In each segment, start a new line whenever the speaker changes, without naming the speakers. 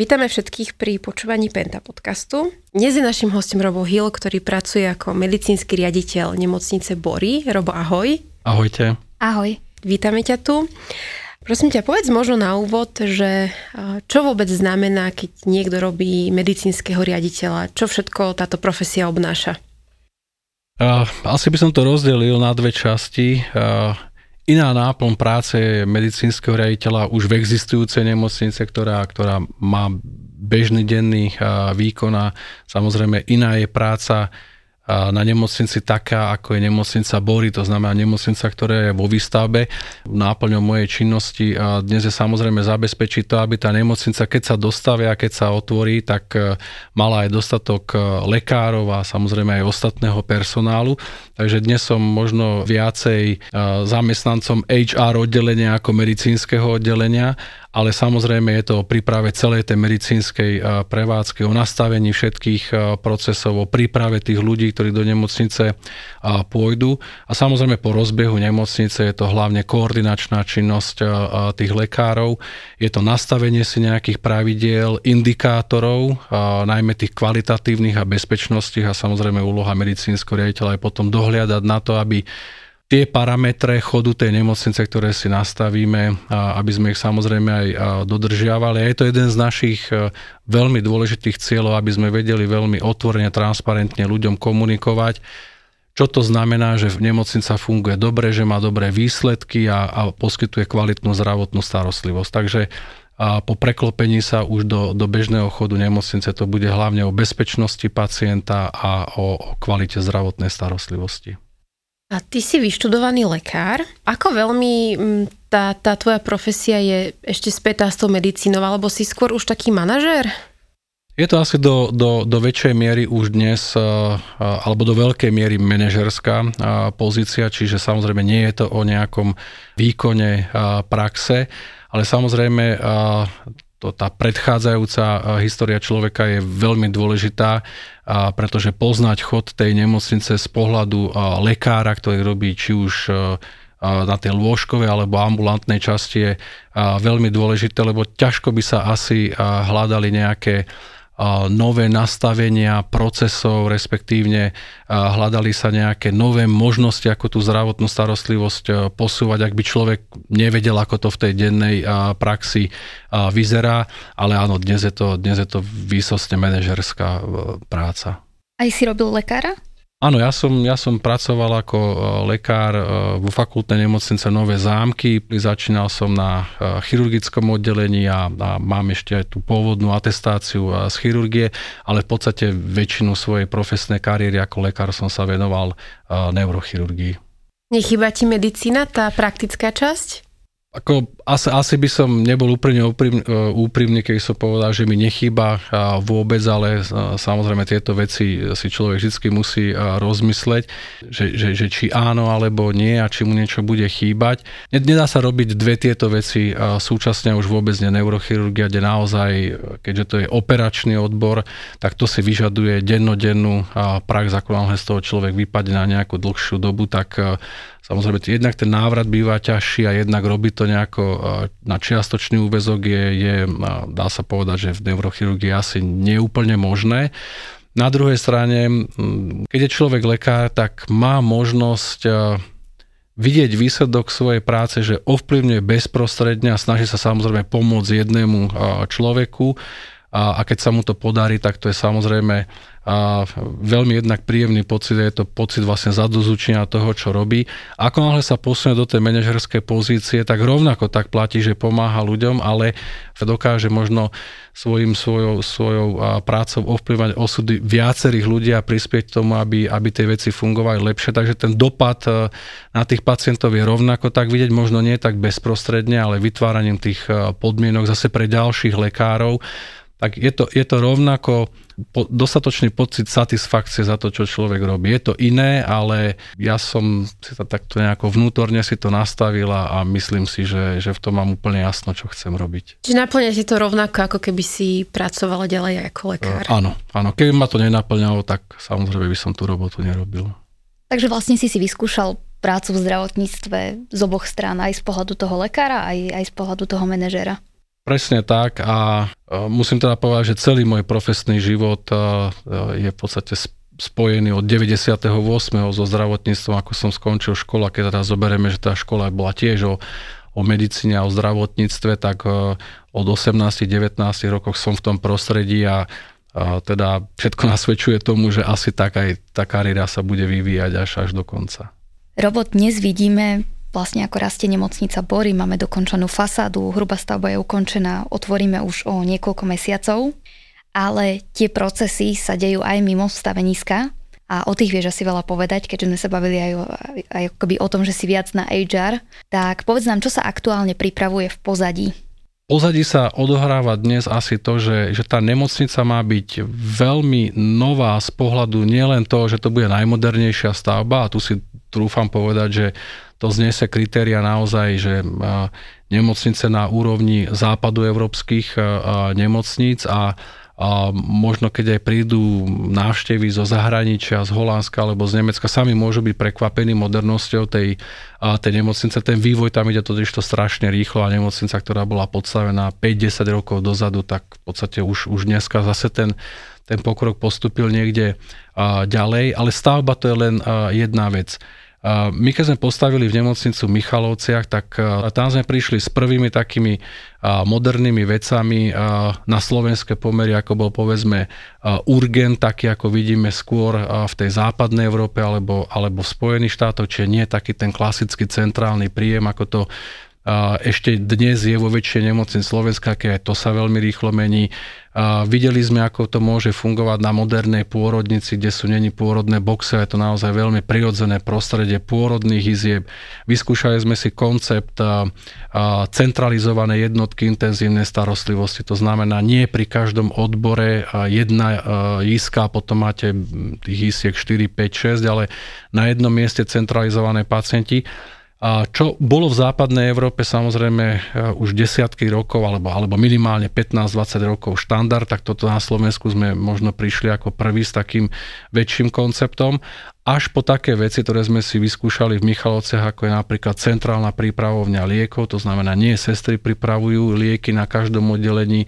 Vítame všetkých pri počúvaní Penta podcastu. Dnes je našim hostom Robo Hill, ktorý pracuje ako medicínsky riaditeľ nemocnice Bory. Robo, ahoj.
Ahojte.
Ahoj.
Vítame ťa tu. Prosím ťa, povedz možno na úvod, že čo vôbec znamená, keď niekto robí medicínskeho riaditeľa? Čo všetko táto profesia obnáša?
Asi by som to rozdelil na dve časti. Iná náplň práce medicínskeho riaditeľa už v existujúcej nemocnice, ktorá, ktorá má bežný denný výkon a samozrejme iná je práca na nemocnici taká, ako je nemocnica Bory, to znamená nemocnica, ktorá je vo výstavbe. Náplňou mojej činnosti a dnes je samozrejme zabezpečiť to, aby tá nemocnica, keď sa dostavia, keď sa otvorí, tak e, mala aj dostatok e, lekárov a samozrejme aj ostatného personálu. Takže dnes som možno viacej e, zamestnancom HR oddelenia ako medicínskeho oddelenia ale samozrejme je to o príprave celej tej medicínskej prevádzky, o nastavení všetkých procesov, o príprave tých ľudí, ktorí do nemocnice pôjdu. A samozrejme po rozbehu nemocnice je to hlavne koordinačná činnosť tých lekárov, je to nastavenie si nejakých pravidiel, indikátorov, najmä tých kvalitatívnych a bezpečnostných a samozrejme úloha medicínskeho riaditeľa je potom dohliadať na to, aby tie parametre chodu tej nemocnice, ktoré si nastavíme, aby sme ich samozrejme aj dodržiavali. A je to jeden z našich e, veľmi dôležitých cieľov, aby sme vedeli veľmi otvorene, transparentne ľuďom komunikovať, čo to znamená, že nemocnica funguje dobre, že má dobré výsledky a, a poskytuje kvalitnú zdravotnú starostlivosť. Takže a po preklopení sa už do, do bežného chodu nemocnice to bude hlavne o bezpečnosti pacienta a o, o kvalite zdravotnej starostlivosti.
A ty si vyštudovaný lekár. Ako veľmi mm, tá, tá tvoja profesia je ešte spätá s tou medicínou, alebo si skôr už taký manažér?
Je to asi do, do, do väčšej miery už dnes, alebo do veľkej miery manažerská pozícia, čiže samozrejme nie je to o nejakom výkone praxe, ale samozrejme to, tá predchádzajúca história človeka je veľmi dôležitá, pretože poznať chod tej nemocnice z pohľadu lekára, ktorý robí či už na tej lôžkovej alebo ambulantnej časti je veľmi dôležité, lebo ťažko by sa asi hľadali nejaké nové nastavenia procesov, respektívne hľadali sa nejaké nové možnosti, ako tú zdravotnú starostlivosť posúvať, ak by človek nevedel, ako to v tej dennej praxi vyzerá, ale áno, dnes je to, dnes je to výsostne manažerská e, práca.
Aj si robil lekára?
Áno, ja som, ja som pracoval ako e, lekár e, vo fakultnej nemocnice Nové zámky. Začínal som na e, chirurgickom oddelení a, a mám ešte aj tú pôvodnú atestáciu z chirurgie, ale v podstate väčšinu svojej profesnej kariéry ako lekár som sa venoval neurochirurgii.
Nechýba ti medicína, tá praktická časť?
Ako, asi, asi by som nebol úplne e, úprimný, keď som povedal, že mi nechýba vôbec, ale e, samozrejme tieto veci si človek vždy musí e, rozmysleť, že, že, že či áno alebo nie a či mu niečo bude chýbať. Nedá sa robiť dve tieto veci súčasne už vôbec nie neurochirurgia, kde naozaj, keďže to je operačný odbor, tak to si vyžaduje dennodennú prax, ako z toho človek vypadne na nejakú dlhšiu dobu, tak Samozrejme, jednak ten návrat býva ťažší a jednak robiť to nejako na čiastočný úvezok je, je, dá sa povedať, že v neurochirurgii asi neúplne možné. Na druhej strane, keď je človek lekár, tak má možnosť vidieť výsledok svojej práce, že ovplyvňuje bezprostredne a snaží sa samozrejme pomôcť jednému človeku a, a keď sa mu to podarí, tak to je samozrejme a veľmi jednak príjemný pocit, je to pocit vlastne zadozučenia toho, čo robí. Ako náhle sa posunie do tej manažerskej pozície, tak rovnako tak platí, že pomáha ľuďom, ale dokáže možno svojim, svojou, svojou prácou ovplyvať osudy viacerých ľudí a prispieť tomu, aby, aby tie veci fungovali lepšie. Takže ten dopad e, na tých pacientov je rovnako tak vidieť, možno nie tak bezprostredne, ale vytváraním tých e, podmienok zase pre ďalších lekárov tak je to, je to rovnako po, dostatočný pocit satisfakcie za to, čo človek robí. Je to iné, ale ja som si to takto nejako vnútorne si to nastavila a myslím si, že, že v tom mám úplne jasno, čo chcem robiť.
Čiže naplňa si to rovnako, ako keby si pracovala ďalej ako lekár?
Uh, áno, áno. Keby ma to nenaplňalo, tak samozrejme by som tú robotu nerobil.
Takže vlastne si si vyskúšal prácu v zdravotníctve z oboch strán, aj z pohľadu toho lekára, aj, aj z pohľadu toho manažera.
Presne tak a musím teda povedať, že celý môj profesný život je v podstate spojený od 98. so zdravotníctvom, ako som skončil škola, keď teda zoberieme, že tá škola bola tiež o, o medicíne a o zdravotníctve, tak od 18-19 rokoch som v tom prostredí a a teda všetko nasvedčuje tomu, že asi tak aj tá kariéra sa bude vyvíjať až až do konca.
Robot dnes vidíme vlastne ako rastie nemocnica Bory, máme dokončenú fasádu, hrubá stavba je ukončená, otvoríme už o niekoľko mesiacov, ale tie procesy sa dejú aj mimo staveniska. A o tých vieš asi veľa povedať, keďže sme sa bavili aj, o, aj o tom, že si viac na HR, tak povedz nám, čo sa aktuálne pripravuje v pozadí.
Pozadí sa odohráva dnes asi to, že, že tá nemocnica má byť veľmi nová z pohľadu nielen toho, že to bude najmodernejšia stavba a tu si trúfam povedať, že to znese kritéria naozaj, že nemocnice na úrovni západu európskych nemocníc a a možno keď aj prídu návštevy zo zahraničia, z Holandska alebo z Nemecka, sami môžu byť prekvapení modernosťou tej, tej nemocnice. Ten vývoj tam ide totiž to strašne rýchlo a nemocnica, ktorá bola podstavená 5-10 rokov dozadu, tak v podstate už, už dneska zase ten, ten pokrok postupil niekde ďalej, ale stavba to je len jedna vec. My keď sme postavili v nemocnicu v Michalovciach, tak tam sme prišli s prvými takými modernými vecami na slovenské pomery, ako bol povedzme urgent, taký ako vidíme skôr v tej západnej Európe alebo, alebo v Spojených štátoch, čiže nie taký ten klasický centrálny príjem, ako to ešte dnes je vo väčšej nemocnici Slovenska, keď to sa veľmi rýchlo mení. A videli sme, ako to môže fungovať na modernej pôrodnici, kde sú není pôrodné boxe, je to naozaj veľmi prirodzené prostredie pôrodných izieb. Vyskúšali sme si koncept a, a centralizované jednotky intenzívnej starostlivosti, to znamená nie pri každom odbore jedna jiska, potom máte tých isiek 4, 5, 6, ale na jednom mieste centralizované pacienti. A čo bolo v západnej Európe samozrejme e, už desiatky rokov alebo, alebo minimálne 15-20 rokov štandard, tak toto na Slovensku sme možno prišli ako prvý s takým väčším konceptom. Až po také veci, ktoré sme si vyskúšali v Michalovciach, ako je napríklad centrálna prípravovňa liekov, to znamená nie sestry pripravujú lieky na každom oddelení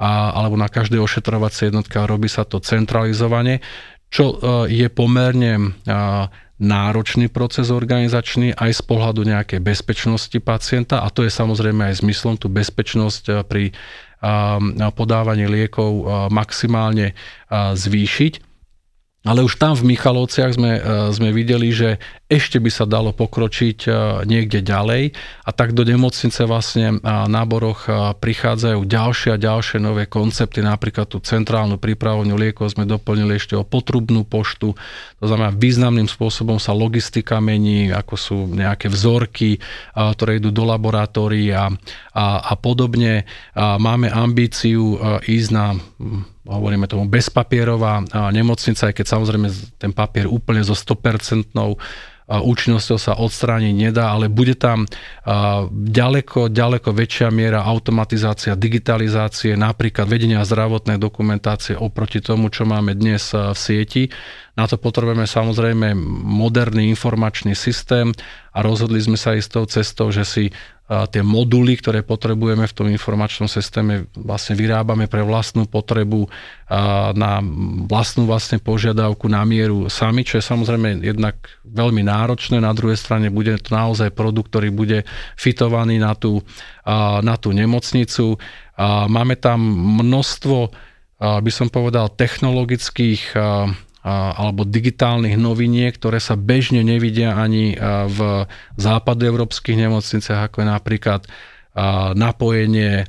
a, alebo na každej ošetrovacej jednotke a robí sa to centralizovane, čo e, je pomerne náročný proces organizačný aj z pohľadu nejakej bezpečnosti pacienta a to je samozrejme aj zmyslom tú bezpečnosť eh, pri eh, podávaní liekov eh, maximálne zvýšiť. Ale už tam v Michalovciach sme, sme videli, že ešte by sa dalo pokročiť e, niekde ďalej. A tak do nemocnice vlastne e, na Boroch e, prichádzajú ďalšie a ďalšie nové koncepty, napríklad tú centrálnu prípravovňu liekov sme doplnili ešte o potrubnú poštu, to znamená významným spôsobom sa logistika mení, ako sú nejaké vzorky, ktoré idú do laboratórií a, a, a podobne. Máme ambíciu ísť na hovoríme tomu bezpapierová nemocnica, aj keď samozrejme ten papier úplne zo 100% účinnosťou sa odstrániť nedá, ale bude tam ďaleko, ďaleko väčšia miera automatizácia, digitalizácie, napríklad vedenia zdravotnej dokumentácie oproti tomu, čo máme dnes v sieti. Na to potrebujeme samozrejme moderný informačný systém a rozhodli sme sa ísť tou cestou, že si tie moduly, ktoré potrebujeme v tom informačnom systéme, vlastne vyrábame pre vlastnú potrebu, na vlastnú vlastne požiadavku na mieru sami, čo je samozrejme jednak veľmi náročné. Na druhej strane bude to naozaj produkt, ktorý bude fitovaný na tú, na tú nemocnicu. Máme tam množstvo, by som povedal, technologických alebo digitálnych noviniek, ktoré sa bežne nevidia ani v západoeurópskych nemocniciach, ako je napríklad napojenie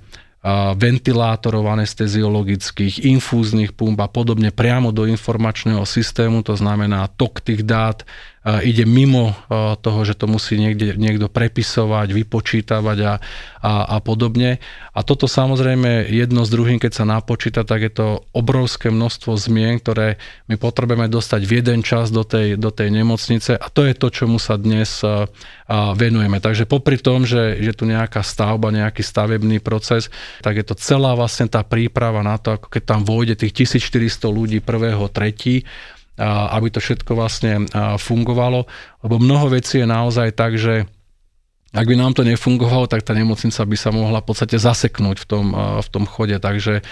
ventilátorov anesteziologických, infúznych pump a podobne priamo do informačného systému, to znamená tok tých dát ide mimo toho, že to musí niekde, niekto prepisovať, vypočítavať a, a, a podobne. A toto samozrejme jedno s druhým, keď sa napočíta, tak je to obrovské množstvo zmien, ktoré my potrebujeme dostať v jeden čas do tej, do tej nemocnice a to je to, čomu sa dnes venujeme. Takže popri tom, že je tu nejaká stavba, nejaký stavebný proces, tak je to celá vlastne tá príprava na to, ako keď tam vôjde tých 1400 ľudí prvého, tretí, aby to všetko vlastne fungovalo, lebo mnoho vecí je naozaj tak, že ak by nám to nefungovalo, tak tá nemocnica by sa mohla v podstate zaseknúť v tom, v tom chode, takže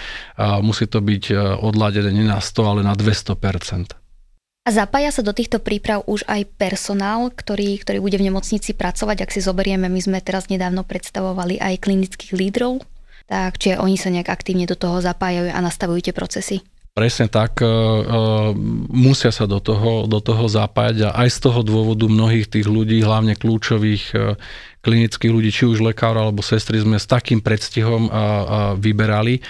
musí to byť odladené nie na 100, ale na 200
a zapája sa do týchto príprav už aj personál, ktorý, ktorý bude v nemocnici pracovať. Ak si zoberieme, my sme teraz nedávno predstavovali aj klinických lídrov, tak či oni sa nejak aktívne do toho zapájajú a nastavujú tie procesy.
Presne tak, uh, musia sa do toho, do toho zapájať a aj z toho dôvodu mnohých tých ľudí, hlavne kľúčových uh, klinických ľudí, či už lekárov alebo sestry, sme s takým predstihom vyberali.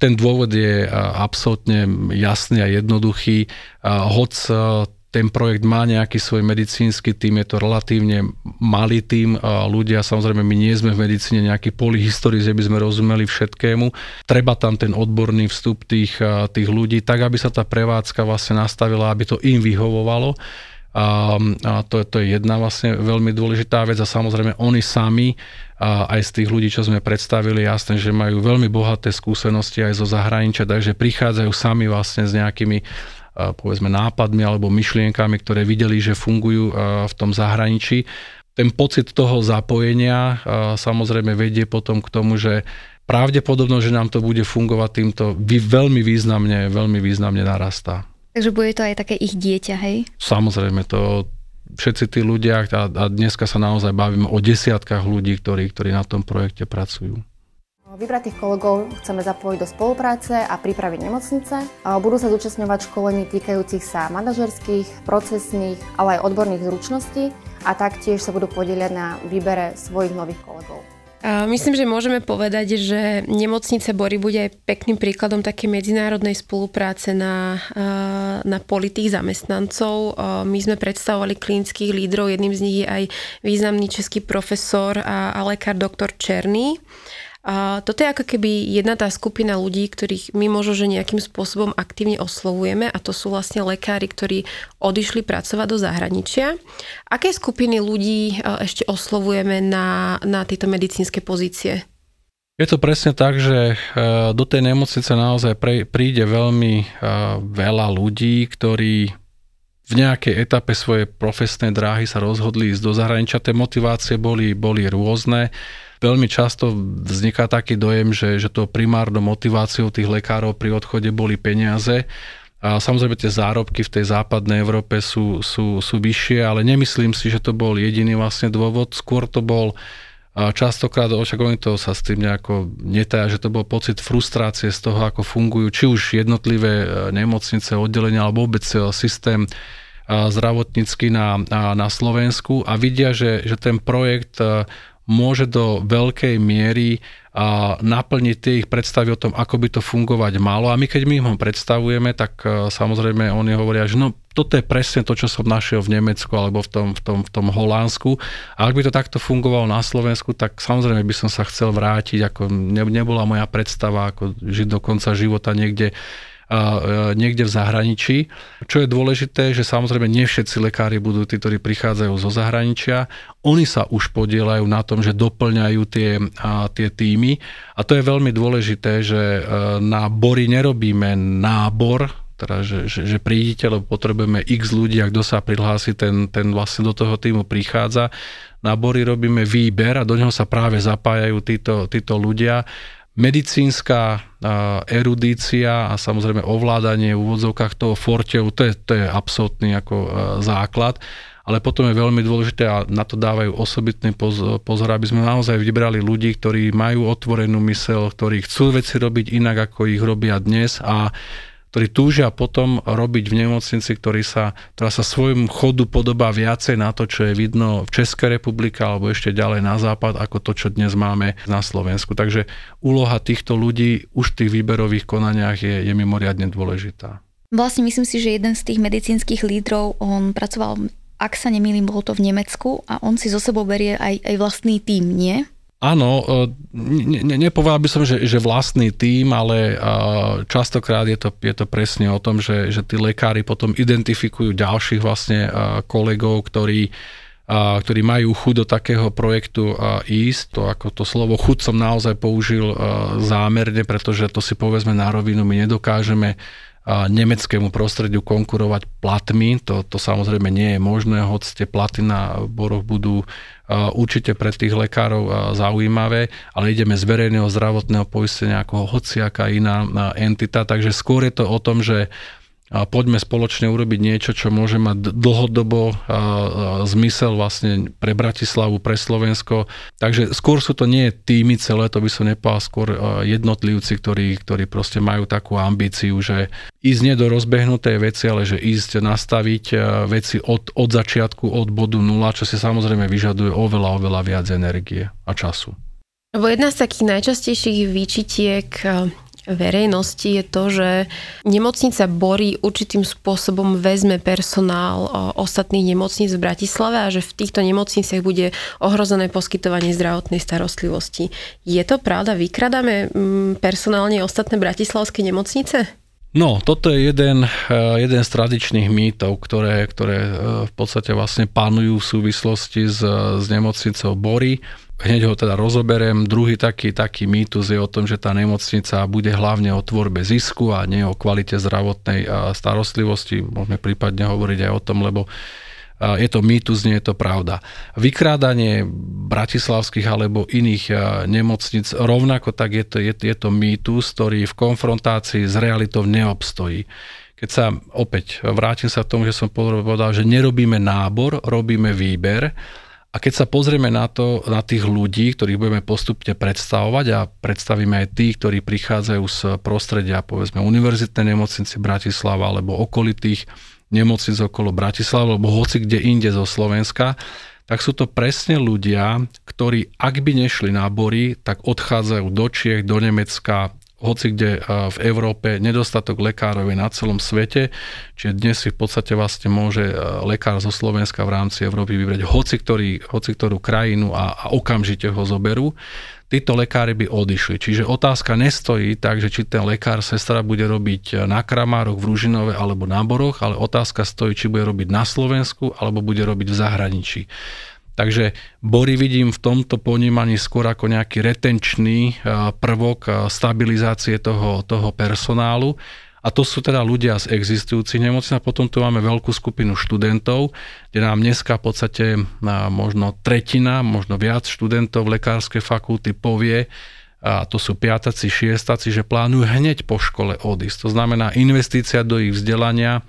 Ten dôvod je absolútne jasný a jednoduchý. Hoc ten projekt má nejaký svoj medicínsky tým, je to relatívne malý tým. Ľudia, samozrejme, my nie sme v medicíne nejaký polyhistorii, že by sme rozumeli všetkému. Treba tam ten odborný vstup tých, tých ľudí, tak aby sa tá prevádzka vlastne nastavila, aby to im vyhovovalo. A, a to, to je jedna vlastne veľmi dôležitá vec a samozrejme oni sami a aj z tých ľudí, čo sme predstavili, jasné, že majú veľmi bohaté skúsenosti aj zo zahraničia, takže prichádzajú sami vlastne s nejakými povedzme nápadmi alebo myšlienkami, ktoré videli, že fungujú v tom zahraničí. Ten pocit toho zapojenia samozrejme vedie potom k tomu, že pravdepodobno, že nám to bude fungovať týmto veľmi významne, veľmi významne narastá.
Takže bude to aj také ich dieťa, hej?
Samozrejme, to, všetci tí ľudia, a, a dneska sa naozaj bavíme o desiatkách ľudí, ktorí, ktorí na tom projekte pracujú.
Vybratých kolegov chceme zapojiť do spolupráce a pripraviť nemocnice. Budú sa zúčastňovať školení týkajúcich sa manažerských, procesných, ale aj odborných zručností a taktiež sa budú podieľať na výbere svojich nových kolegov.
Myslím, že môžeme povedať, že nemocnice Bory bude aj pekným príkladom také medzinárodnej spolupráce na, na poli tých zamestnancov. My sme predstavovali klinických lídrov, jedným z nich je aj významný český profesor a, a lekár doktor Černý. A toto je ako keby jedna tá skupina ľudí, ktorých my možno, že nejakým spôsobom aktívne oslovujeme a to sú vlastne lekári, ktorí odišli pracovať do zahraničia. Aké skupiny ľudí e, ešte oslovujeme na, na tieto medicínske pozície?
Je to presne tak, že e, do tej nemocnice naozaj príde veľmi e, veľa ľudí, ktorí v nejakej etape svojej profesnej dráhy sa rozhodli ísť do zahraničia. Tie motivácie boli, boli rôzne. Veľmi často vzniká taký dojem, že, že to primárnou motiváciou tých lekárov pri odchode boli peniaze. A samozrejme tie zárobky v tej západnej Európe sú, sú, sú vyššie, ale nemyslím si, že to bol jediný vlastne dôvod. Skôr to bol častokrát, však oni to sa s tým nejako netaja, že to bol pocit frustrácie z toho, ako fungujú či už jednotlivé e, nemocnice, oddelenia alebo vôbec e, systém e, zdravotnícky na, na Slovensku a vidia, že, že ten projekt môže do veľkej miery a naplniť tie ich predstavy o tom, ako by to fungovať malo. A my keď my ho predstavujeme, tak e, samozrejme oni hovoria, že no toto je presne to, čo som našiel v Nemecku alebo v tom, v tom, v tom Holandsku. A ak by to takto fungovalo na Slovensku, tak samozrejme by som sa chcel vrátiť, ako nebola moja predstava, ako žiť do konca života niekde niekde v zahraničí. Čo je dôležité, že samozrejme nie všetci lekári budú tí, ktorí prichádzajú zo zahraničia. Oni sa už podielajú na tom, že doplňajú tie, tie týmy. A to je veľmi dôležité, že na bory nerobíme nábor, teda, že, že, že prídite, lebo potrebujeme x ľudí a kto sa prihlási, ten, ten vlastne do toho týmu prichádza. Na bory robíme výber a do neho sa práve zapájajú títo, títo ľudia medicínska erudícia a samozrejme ovládanie v úvodzovkách toho fortevu, to je, to je absolútny ako základ. Ale potom je veľmi dôležité a na to dávajú osobitný pozor, aby sme naozaj vybrali ľudí, ktorí majú otvorenú mysel, ktorí chcú veci robiť inak, ako ich robia dnes a ktorí túžia potom robiť v nemocnici, ktorý sa, ktorá sa svojim chodu podobá viacej na to, čo je vidno v Českej republike alebo ešte ďalej na západ, ako to, čo dnes máme na Slovensku. Takže úloha týchto ľudí už v tých výberových konaniach je, je mimoriadne dôležitá.
Vlastne myslím si, že jeden z tých medicínskych lídrov, on pracoval, ak sa nemýlim, bolo to v Nemecku a on si zo sebou berie aj, aj vlastný tým, nie?
Áno, e, ne, nepovedal by som, že, že vlastný tím, ale e, častokrát je to, je to presne o tom, že, že tí lekári potom identifikujú ďalších vlastne e, kolegov, ktorí, ktorí majú chuť do takého projektu ísť. To ako to slovo chuť som naozaj použil zámerne, pretože to si povedzme na rovinu my nedokážeme nemeckému prostrediu konkurovať platmi. To, to samozrejme nie je možné, hoď tie platy na boroch budú určite pre tých lekárov zaujímavé, ale ideme z verejného zdravotného poistenia ako hociaká iná entita, takže skôr je to o tom, že a poďme spoločne urobiť niečo, čo môže mať dlhodobo zmysel vlastne pre Bratislavu, pre Slovensko. Takže skôr sú to nie týmy celé, to by som nepovedal, skôr jednotlivci, ktorí, ktorí proste majú takú ambíciu, že ísť nie do rozbehnutej veci, ale že ísť nastaviť veci od, od začiatku, od bodu nula, čo si samozrejme vyžaduje oveľa, oveľa viac energie a času.
Lebo jedna z takých najčastejších výčitiek verejnosti je to, že nemocnica Bory určitým spôsobom vezme personál ostatných nemocníc v Bratislave a že v týchto nemocniciach bude ohrozené poskytovanie zdravotnej starostlivosti. Je to pravda? Vykradáme mm, personálne ostatné bratislavské nemocnice?
No, toto je jeden, eh, jeden z tradičných mýtov, ktoré, ktoré eh, v podstate vlastne panujú v súvislosti s, s nemocnicou Bory. Hneď ho teda rozoberiem. Druhý taký, taký mýtus je o tom, že tá nemocnica bude hlavne o tvorbe zisku a nie o kvalite zdravotnej starostlivosti. Môžeme prípadne hovoriť aj o tom, lebo je to mýtus, nie je to pravda. Vykrádanie bratislavských alebo iných nemocnic rovnako tak je to, je, je to mýtus, ktorý v konfrontácii s realitou neobstojí. Keď sa opäť vrátim sa k tomu, že som povedal, že nerobíme nábor, robíme výber a keď sa pozrieme na to, na tých ľudí, ktorých budeme postupne predstavovať a predstavíme aj tých, ktorí prichádzajú z prostredia, povedzme, univerzitnej nemocnice Bratislava alebo okolitých nemocnic okolo Bratislava, alebo hoci kde inde zo Slovenska, tak sú to presne ľudia, ktorí ak by nešli nábory, tak odchádzajú do Čiech, do Nemecka, hoci kde v Európe nedostatok lekárov je na celom svete, čiže dnes si v podstate vlastne môže lekár zo Slovenska v rámci Európy vybrať hoci, ktorý, hoci ktorú krajinu a, a okamžite ho zoberú. Títo lekári by odišli. Čiže otázka nestojí tak, že či ten lekár, sestra bude robiť na Kramároch, v Ružinove alebo na Boroch, ale otázka stojí, či bude robiť na Slovensku alebo bude robiť v zahraničí. Takže bory vidím v tomto ponímaní skôr ako nejaký retenčný eh, prvok eh, stabilizácie toho, toho personálu. A to sú teda ľudia z existujúcich nemocníc a potom tu máme veľkú skupinu študentov, kde nám dneska v podstate eh, možno tretina, možno viac študentov lekárskej fakulty povie, a to sú piataci, šiestaci, že plánujú hneď po škole odísť. To znamená investícia do ich vzdelania,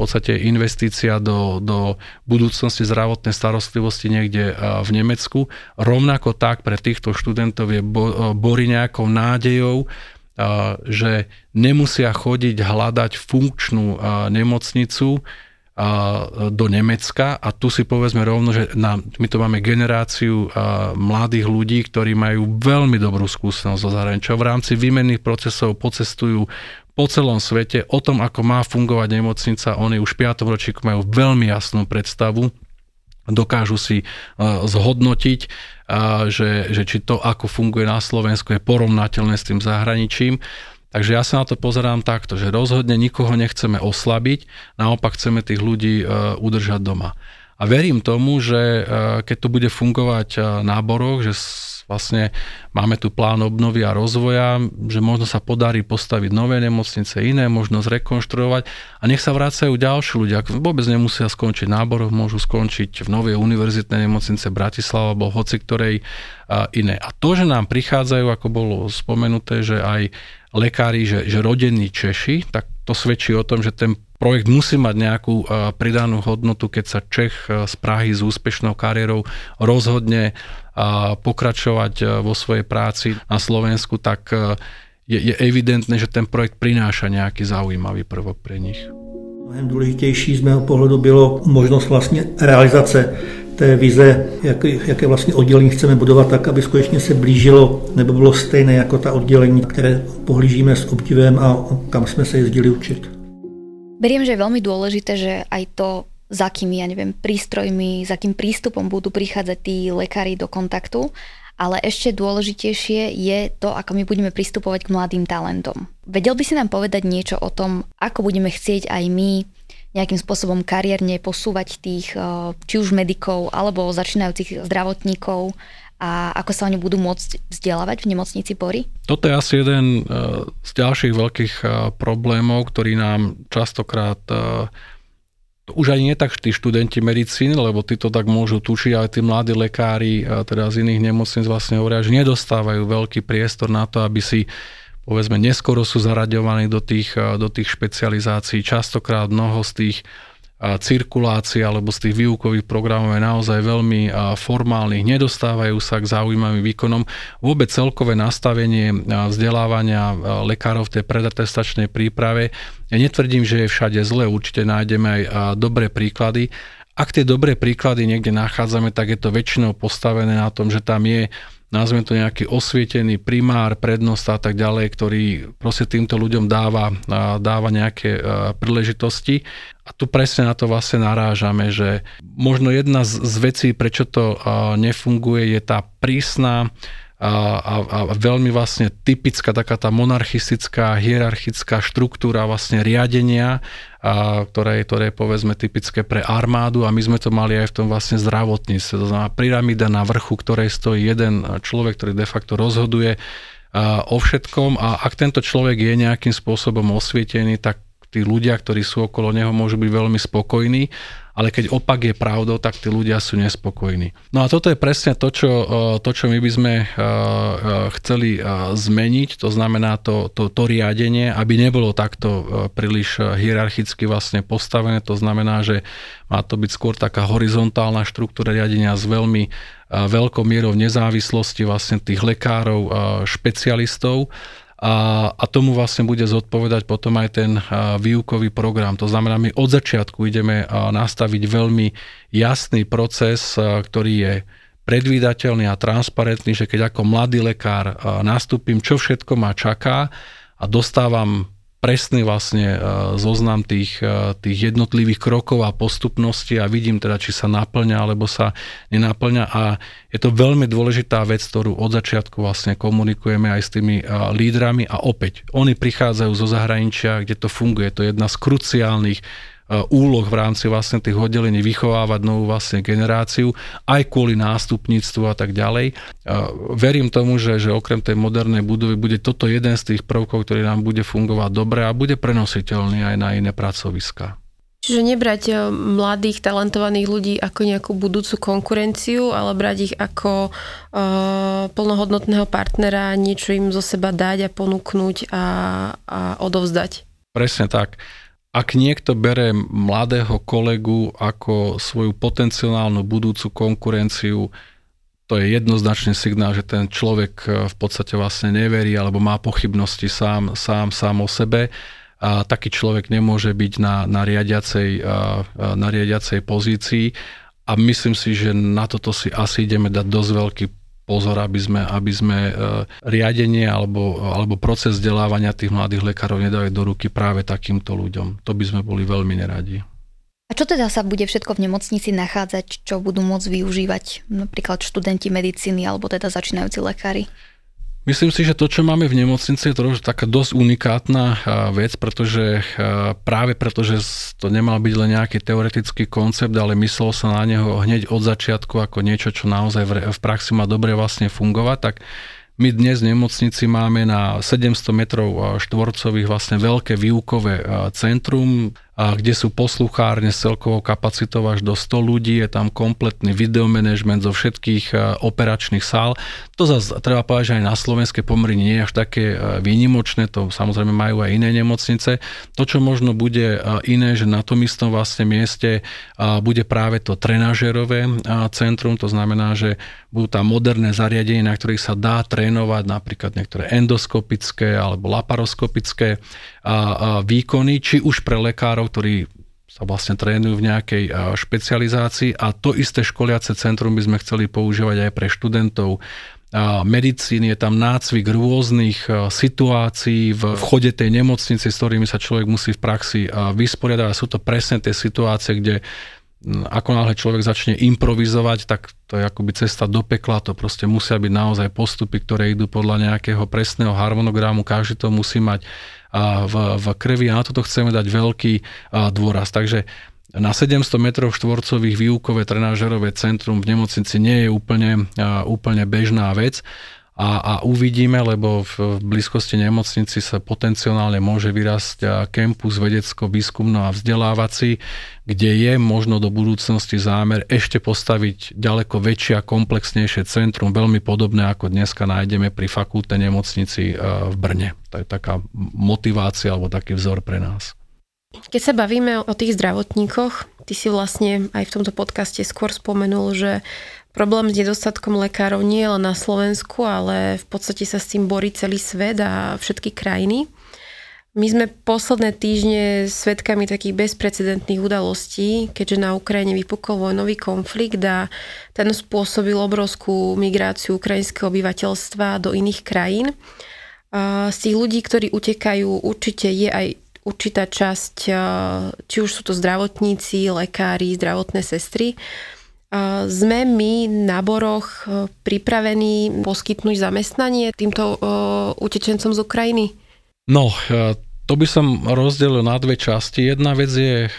podstate investícia do, do budúcnosti zdravotnej starostlivosti niekde v Nemecku. Rovnako tak pre týchto študentov je Bory nejakou nádejou, že nemusia chodiť hľadať funkčnú nemocnicu do Nemecka a tu si povedzme rovno, že na, my to máme generáciu mladých ľudí, ktorí majú veľmi dobrú skúsenosť zo zahraničia. V rámci výmenných procesov pocestujú po celom svete o tom, ako má fungovať nemocnica. Oni už v 5. ročíku majú veľmi jasnú predstavu, dokážu si zhodnotiť, že, že či to, ako funguje na Slovensku, je porovnateľné s tým zahraničím. Takže ja sa na to pozerám takto, že rozhodne nikoho nechceme oslabiť, naopak chceme tých ľudí uh, udržať doma. A verím tomu, že keď to bude fungovať na boroch, že vlastne máme tu plán obnovy a rozvoja, že možno sa podarí postaviť nové nemocnice, iné, možno zrekonštruovať a nech sa vracajú ďalší ľudia. Vôbec nemusia skončiť nábor, môžu skončiť v novej univerzitnej nemocnice Bratislava alebo hoci ktorej iné. A to, že nám prichádzajú, ako bolo spomenuté, že aj lekári, že, že rodení Češi, tak to svedčí o tom, že ten projekt musí mať nejakú pridanú hodnotu, keď sa Čech z Prahy s úspešnou kariérou rozhodne pokračovať e, vo svojej práci na Slovensku, tak e, je, je evidentné, že ten projekt prináša nejaký zaujímavý prvok pre nich.
Mnohem důležitější z mého pohledu bylo možnost vlastně realizace té vize, jak, jaké vlastně oddělení chceme budovat tak, aby skutečně se blížilo nebo bylo stejné jako ta oddělení, které pohlížíme s obdivem a kam jsme se jezdili učit.
Beriem, že je veľmi dôležité, že aj to za akými, ja neviem, prístrojmi, za akým prístupom budú prichádzať tí lekári do kontaktu, ale ešte dôležitejšie je to, ako my budeme pristupovať k mladým talentom. Vedel by si nám povedať niečo o tom, ako budeme chcieť aj my nejakým spôsobom kariérne posúvať tých či už medikov alebo začínajúcich zdravotníkov a ako sa oni budú môcť vzdelávať v nemocnici Bory?
Toto je asi jeden z ďalších veľkých problémov, ktorý nám častokrát už aj nie tak tí študenti medicíny, lebo tí tak môžu tučiť, ale tí mladí lekári teda z iných nemocníc vlastne hovoria, že nedostávajú veľký priestor na to, aby si povedzme neskoro sú zaraďovaní do tých, do tých špecializácií. Častokrát mnoho z tých cirkulácií alebo z tých výukových programov je naozaj veľmi formálnych, nedostávajú sa k zaujímavým výkonom. Vôbec celkové nastavenie vzdelávania lekárov v tej predatestačnej príprave, ja netvrdím, že je všade zle, určite nájdeme aj dobré príklady. Ak tie dobré príklady niekde nachádzame, tak je to väčšinou postavené na tom, že tam je nazvem to nejaký osvietený primár, prednost a tak ďalej, ktorý proste týmto ľuďom dáva, dáva nejaké príležitosti. A tu presne na to vlastne narážame, že možno jedna z, vecí, prečo to nefunguje, je tá prísna a, a, a veľmi vlastne typická taká tá monarchistická, hierarchická štruktúra vlastne riadenia, a, ktoré, ktoré je povedzme typické pre armádu a my sme to mali aj v tom vlastne zdravotníctve. To znamená pyramída na vrchu, ktorej stojí jeden človek, ktorý de facto rozhoduje a, o všetkom a ak tento človek je nejakým spôsobom osvietený, tak tí ľudia, ktorí sú okolo neho, môžu byť veľmi spokojní ale keď opak je pravdou, tak tí ľudia sú nespokojní. No a toto je presne to, čo, to, čo my by sme chceli zmeniť, to znamená to, to, to riadenie, aby nebolo takto príliš hierarchicky vlastne postavené, to znamená, že má to byť skôr taká horizontálna štruktúra riadenia s veľmi veľkou mierou nezávislosti vlastne tých lekárov, špecialistov a, a tomu vlastne bude zodpovedať potom aj ten výukový program. To znamená, my od začiatku ideme nastaviť veľmi jasný proces, ktorý je predvídateľný a transparentný, že keď ako mladý lekár nastúpim, čo všetko ma čaká a dostávam presný vlastne e, zoznam tých, e, tých jednotlivých krokov a postupnosti a vidím teda, či sa naplňa alebo sa nenaplňa. A je to veľmi dôležitá vec, ktorú od začiatku vlastne komunikujeme aj s tými e, lídrami. A opäť, oni prichádzajú zo zahraničia, kde to funguje, to je jedna z kruciálnych úloh v rámci vlastne tých oddelení vychovávať novú vlastne generáciu, aj kvôli nástupníctvu a tak ďalej. E, verím tomu, že, že okrem tej modernej budovy bude toto jeden z tých prvkov, ktorý nám bude fungovať dobre a bude prenositeľný aj na iné pracoviska.
Čiže nebrať e, mladých, talentovaných ľudí ako nejakú budúcu konkurenciu, ale brať ich ako uh, plnohodnotného partnera, niečo im zo seba dať a ponúknuť a, a odovzdať.
Presne tak ak niekto bere mladého kolegu ako svoju potenciálnu budúcu konkurenciu, to je jednoznačný signál, že ten človek eh, v podstate vlastne neverí alebo má pochybnosti sám, sám, sám o sebe. A taký človek nemôže byť na, na, riadiacej, eh, na riadiacej pozícii a myslím si, že na toto si asi ideme dať dosť veľký pozor, aby sme, aby sme e, riadenie alebo, alebo proces vzdelávania tých mladých lekárov nedali do ruky práve takýmto ľuďom. To by sme boli veľmi neradi.
A čo teda sa bude všetko v nemocnici nachádzať, čo budú môcť využívať napríklad študenti medicíny alebo teda začínajúci lekári?
Myslím si, že to, čo máme v nemocnici, je to taká dosť unikátna vec, pretože práve preto, že to nemal byť len nejaký teoretický koncept, ale myslel sa na neho hneď od začiatku ako niečo, čo naozaj v praxi má dobre vlastne fungovať, tak my dnes v nemocnici máme na 700 metrov štvorcových vlastne veľké výukové centrum, kde sú posluchárne s celkovou kapacitou až do 100 ľudí, je tam kompletný videomanagement zo všetkých operačných sál. To zase treba povedať, že aj na slovenské pomery nie je až také výnimočné, to samozrejme majú aj iné nemocnice. To, čo možno bude iné, že na tom istom vlastne mieste bude práve to trenažerové centrum, to znamená, že budú tam moderné zariadenia, na ktorých sa dá trénovať napríklad niektoré endoskopické alebo laparoskopické výkony, či už pre lekárov, ktorí sa vlastne trénujú v nejakej špecializácii. A to isté školiace centrum by sme chceli používať aj pre študentov. Medicíny, je tam nácvik rôznych situácií v vchode tej nemocnice, s ktorými sa človek musí v praxi vysporiadať. A sú to presne tie situácie, kde ako náhle človek začne improvizovať, tak to je akoby cesta do pekla, to proste musia byť naozaj postupy, ktoré idú podľa nejakého presného harmonogramu, každý to musí mať v, v krvi a na toto chceme dať veľký dôraz. Takže na 700 metrov štvorcových výukové trenážerové centrum v nemocnici nie je úplne, úplne bežná vec a, a uvidíme, lebo v, v blízkosti nemocnici sa potenciálne môže vyrásť kempus vedecko-výskumno a vzdelávací, kde je možno do budúcnosti zámer ešte postaviť ďaleko väčšie a komplexnejšie centrum, veľmi podobné ako dneska nájdeme pri fakulte nemocnici v Brne. To je taká motivácia alebo taký vzor pre nás.
Keď sa bavíme o tých zdravotníkoch, ty si vlastne aj v tomto podcaste skôr spomenul, že Problém s nedostatkom lekárov nie je len na Slovensku, ale v podstate sa s tým borí celý svet a všetky krajiny. My sme posledné týždne svetkami takých bezprecedentných udalostí, keďže na Ukrajine vypukol vojnový konflikt a ten spôsobil obrovskú migráciu ukrajinského obyvateľstva do iných krajín. Z tých ľudí, ktorí utekajú, určite je aj určitá časť, či už sú to zdravotníci, lekári, zdravotné sestry, sme my na Boroch e, pripravení poskytnúť zamestnanie týmto e, utečencom z Ukrajiny?
No, e, to by som rozdelil na dve časti. Jedna vec je,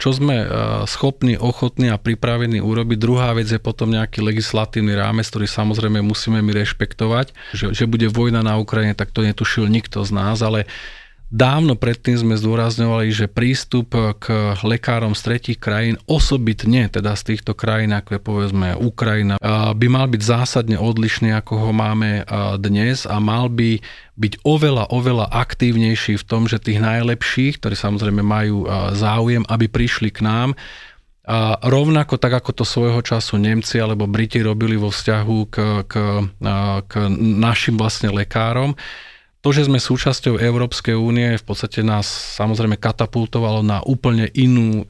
čo sme schopní, ochotní a pripravení urobiť. Druhá vec je potom nejaký legislatívny rámec, ktorý samozrejme musíme my rešpektovať. Že, že bude vojna na Ukrajine, tak to netušil nikto z nás, ale Dávno predtým sme zdôrazňovali, že prístup k lekárom z tretich krajín, osobitne teda z týchto krajín, ako je povedzme Ukrajina, by mal byť zásadne odlišný, ako ho máme dnes a mal by byť oveľa, oveľa aktívnejší v tom, že tých najlepších, ktorí samozrejme majú záujem, aby prišli k nám, a rovnako tak, ako to svojho času Nemci alebo Briti robili vo vzťahu k, k, k našim vlastne lekárom, to, že sme súčasťou Európskej únie, v podstate nás samozrejme katapultovalo na úplne inú e,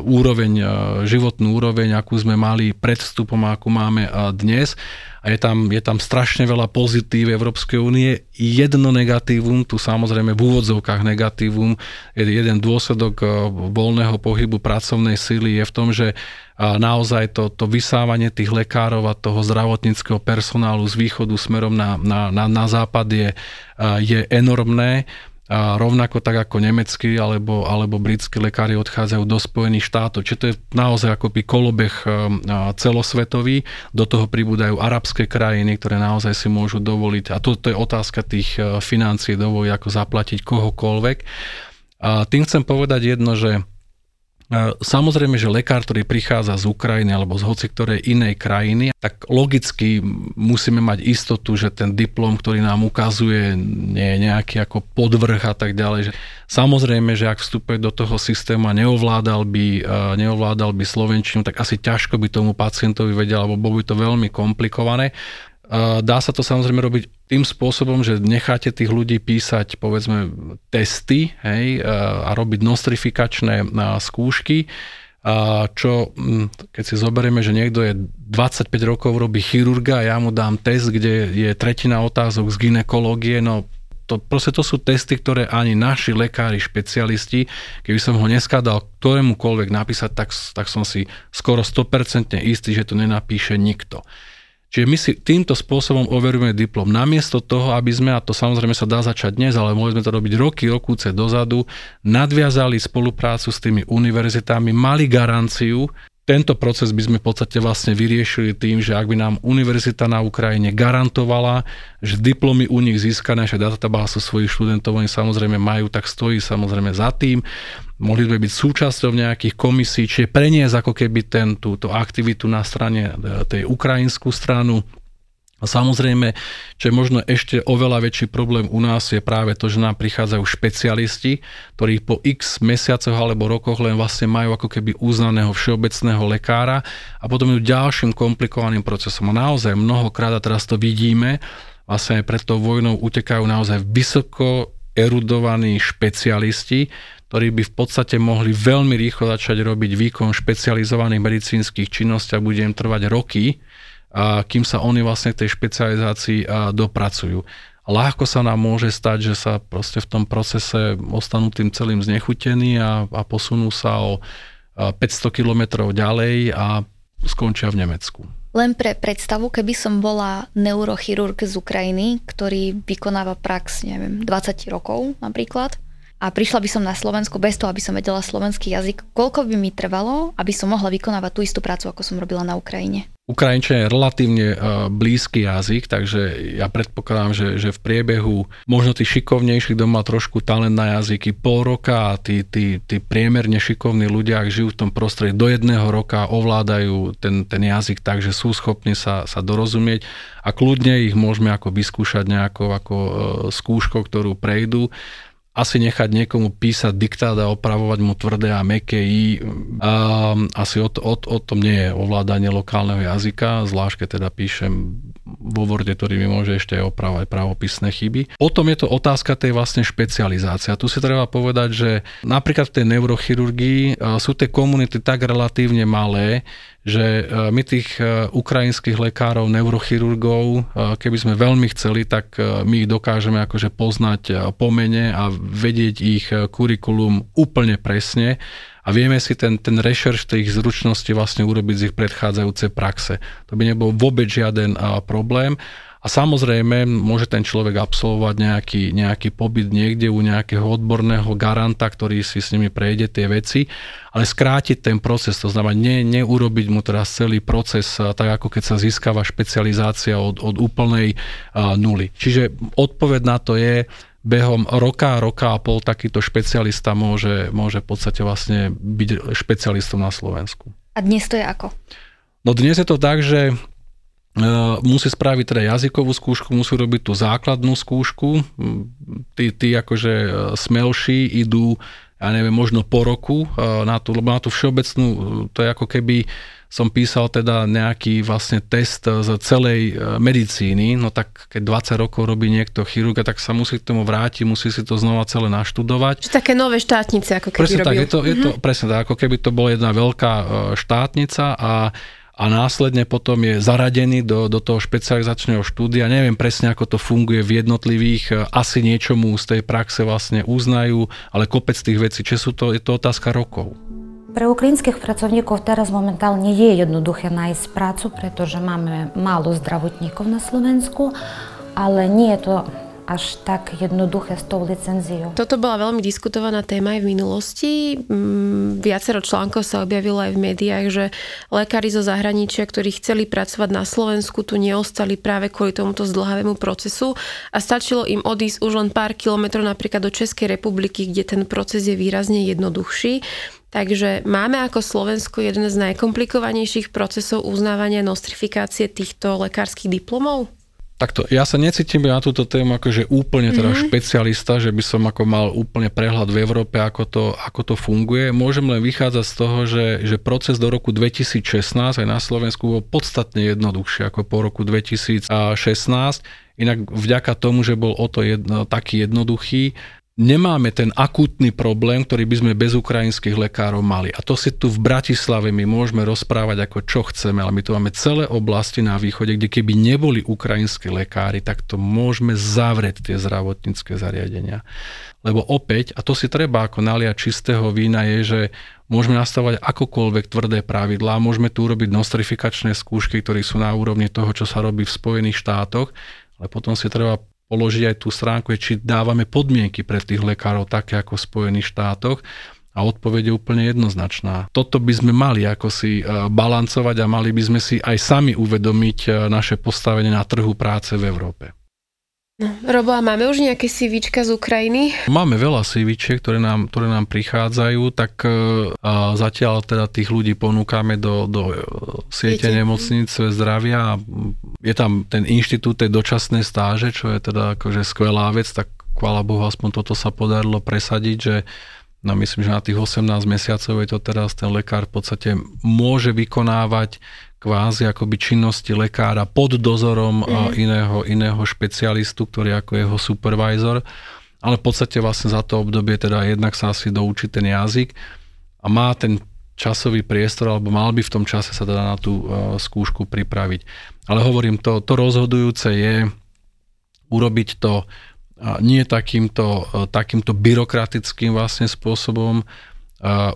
úroveň, e, životnú úroveň, akú sme mali pred vstupom, akú máme e, dnes. Je tam, je tam strašne veľa pozitív Európskej únie. Jedno negatívum, tu samozrejme v úvodzovkách negatívum, je jeden dôsledok e, voľného pohybu pracovnej síly je v tom, že naozaj to, to vysávanie tých lekárov a toho zdravotníckého personálu z východu smerom na, na, na, na západ je, je enormné. A rovnako tak ako nemeckí alebo, alebo britskí lekári odchádzajú do Spojených štátov. Čiže to je naozaj akoby kolobeh celosvetový. Do toho pribúdajú arabské krajiny, ktoré naozaj si môžu dovoliť, a to, to je otázka tých financií, dovoliť ako zaplatiť kohokoľvek. A tým chcem povedať jedno, že Samozrejme, že lekár, ktorý prichádza z Ukrajiny alebo z hoci ktorej inej krajiny, tak logicky musíme mať istotu, že ten diplom, ktorý nám ukazuje, nie je nejaký ako podvrh a tak ďalej. Samozrejme, že ak vstupuje do toho systému a neovládal by, neovládal by slovenčinu, tak asi ťažko by tomu pacientovi vedel, alebo bolo by to veľmi komplikované. Dá sa to samozrejme robiť tým spôsobom, že necháte tých ľudí písať povedzme testy hej, a robiť nostrifikačné skúšky, čo keď si zoberieme, že niekto je 25 rokov robí chirurga a ja mu dám test, kde je tretina otázok z ginekológie, no to, proste to sú testy, ktoré ani naši lekári, špecialisti, keby som ho dneska dal ktorémukoľvek napísať, tak, tak som si skoro 100% istý, že to nenapíše nikto. Čiže my si týmto spôsobom overujeme diplom. Namiesto toho, aby sme, a to samozrejme sa dá začať dnes, ale mohli sme to robiť roky, rokúce dozadu, nadviazali spoluprácu s tými univerzitami, mali garanciu, tento proces by sme v podstate vlastne vyriešili tým, že ak by nám univerzita na Ukrajine garantovala, že diplomy u nich získané, že databázu svojich študentov oni samozrejme majú, tak stojí samozrejme za tým. Mohli by byť súčasťou nejakých komisí, čiže preniesť ako keby ten, túto aktivitu na strane e, tej ukrajinskú stranu, a samozrejme, čo je možno ešte oveľa väčší problém u nás je práve to, že nám prichádzajú špecialisti, ktorí po x mesiacoch alebo rokoch len vlastne majú ako keby uznaného všeobecného lekára a potom idú ďalším komplikovaným procesom. A naozaj mnohokrát, a teraz to vidíme, vlastne pred tou vojnou utekajú naozaj vysoko erudovaní špecialisti, ktorí by v podstate mohli veľmi rýchlo začať robiť výkon špecializovaných medicínskych činností a bude im trvať roky, a kým sa oni vlastne tej špecializácii dopracujú. Ľahko sa nám môže stať, že sa proste v tom procese ostanú tým celým znechutení a, a posunú sa o 500 kilometrov ďalej a skončia v Nemecku.
Len pre predstavu, keby som bola neurochirurg z Ukrajiny, ktorý vykonáva prax, neviem, 20 rokov napríklad, a prišla by som na Slovensku bez toho, aby som vedela slovenský jazyk, koľko by mi trvalo, aby som mohla vykonávať tú istú prácu, ako som robila na Ukrajine?
Ukrajinčina je relatívne uh, blízky jazyk, takže ja predpokladám, že, že v priebehu možno tí šikovnejší, kto má trošku talent na jazyky, pol roka a tí, tí, tí priemerne šikovní ľudia, ak žijú v tom prostredí, do jedného roka ovládajú ten, ten jazyk tak, že sú schopní sa, sa dorozumieť a kľudne ich môžeme ako vyskúšať nejakou ako, uh, skúškou, ktorú prejdú asi nechať niekomu písať diktát a opravovať mu tvrdé a meké i. A, asi o, o, o tom nie je ovládanie lokálneho jazyka, zvlášť keď teda píšem vo Worde, ktorý mi môže ešte aj opravovať pravopisné chyby. Potom je to otázka tej vlastne špecializácie. A tu si treba povedať, že napríklad v tej neurochirurgii sú tie komunity tak relatívne malé, že e, my tých e, ukrajinských lekárov, neurochirurgov, e, keby sme veľmi chceli, tak my ich dokážeme akože poznať po mene a vedieť ich kurikulum úplne presne a vieme si ten, ten rešerš tých zručností vlastne urobiť z ich predchádzajúcej praxe. To by nebol vôbec žiaden problém. A samozrejme, môže ten človek absolvovať nejaký, nejaký pobyt niekde u nejakého odborného garanta, ktorý si s nimi prejde tie veci, ale skrátiť ten proces, to znamená ne, neurobiť mu teraz celý proces tak, ako keď sa získava špecializácia od, od úplnej uh, nuly. Čiže odpoveď na to je, behom roka, roka a pol takýto špecialista môže, môže v podstate vlastne byť špecialistom na Slovensku.
A dnes to je ako?
No dnes je to tak, že musí spraviť teda jazykovú skúšku, musí robiť tú základnú skúšku. Tí, tí akože e, smelší idú, ja neviem, možno po roku e, na tú, lebo na tú všeobecnú, e, to je ako keby som písal teda nejaký vlastne test z celej medicíny, no tak keď 20 rokov robí niekto chirurga, tak sa musí k tomu vrátiť, musí si to znova celé naštudovať.
Čiže také nové štátnice, ako keby
presne
robil.
Tak, je to, je to, mm-hmm. presne tak, ako keby to bola jedna veľká štátnica a a následne potom je zaradený do, do toho špecializačného štúdia. Neviem presne, ako to funguje v jednotlivých, e, asi niečomu z tej praxe vlastne uznajú, ale kopec tých vecí, či sú to, je to otázka rokov.
Pre ukrajinských pracovníkov teraz momentálne je jednoduché nájsť prácu, pretože máme málo zdravotníkov na Slovensku, ale nie je to až tak jednoduché s tou licenziou.
Toto bola veľmi diskutovaná téma aj v minulosti. Mm, viacero článkov sa objavilo aj v médiách, že lekári zo zahraničia, ktorí chceli pracovať na Slovensku, tu neostali práve kvôli tomuto zdlhavému procesu a stačilo im odísť už len pár kilometrov napríklad do Českej republiky, kde ten proces je výrazne jednoduchší. Takže máme ako Slovensko jeden z najkomplikovanejších procesov uznávania nostrifikácie týchto lekárskych diplomov?
Takto, ja sa necítim na túto tému akože úplne teda mm-hmm. špecialista, že by som ako mal úplne prehľad v Európe, ako to, ako to funguje. Môžem len vychádzať z toho, že, že proces do roku 2016 aj na Slovensku bol podstatne jednoduchší ako po roku 2016. Inak vďaka tomu, že bol o to jedno, taký jednoduchý, nemáme ten akútny problém, ktorý by sme bez ukrajinských lekárov mali. A to si tu v Bratislave my môžeme rozprávať ako čo chceme, ale my tu máme celé oblasti na východe, kde keby neboli ukrajinskí lekári, tak to môžeme zavrieť tie zdravotnícke zariadenia. Lebo opäť, a to si treba ako naliať čistého vína, je, že môžeme nastavovať akokoľvek tvrdé pravidlá, môžeme tu urobiť nostrifikačné skúšky, ktoré sú na úrovni toho, čo sa robí v Spojených štátoch, ale potom si treba položiť aj tú stránku, či dávame podmienky pre tých lekárov také ako v Spojených štátoch. A odpoveď je úplne jednoznačná. Toto by sme mali ako si e, balancovať a mali by sme si aj sami uvedomiť e, naše postavenie na trhu práce v Európe.
No, Robo, a máme už nejaké CVčka z Ukrajiny?
Máme veľa CVčiek, ktoré nám, ktoré nám prichádzajú, tak uh, zatiaľ teda tých ľudí ponúkame do, do e, siete Viete. nemocnice zdravia. Je tam ten inštitút tej dočasnej stáže, čo je teda akože skvelá vec, tak chvála Bohu, aspoň toto sa podarilo presadiť, že no myslím, že na tých 18 mesiacov je to teraz ten lekár v podstate môže vykonávať kvázi akoby činnosti lekára pod dozorom mm. iného, iného špecialistu, ktorý ako jeho supervisor, ale v podstate vlastne za to obdobie teda jednak sa asi doučí ten jazyk a má ten časový priestor, alebo mal by v tom čase sa teda na tú uh, skúšku pripraviť. Ale hovorím, to, to rozhodujúce je urobiť to nie takýmto, uh, takýmto byrokratickým vlastne spôsobom,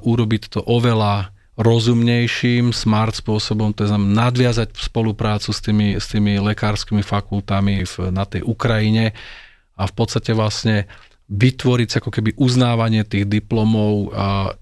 urobiť to oveľa rozumnejším, smart spôsobom, to znamená nadviazať spoluprácu s tými, s tými lekárskymi fakultami v, na tej Ukrajine a v podstate vlastne vytvoriť ako keby uznávanie tých diplomov a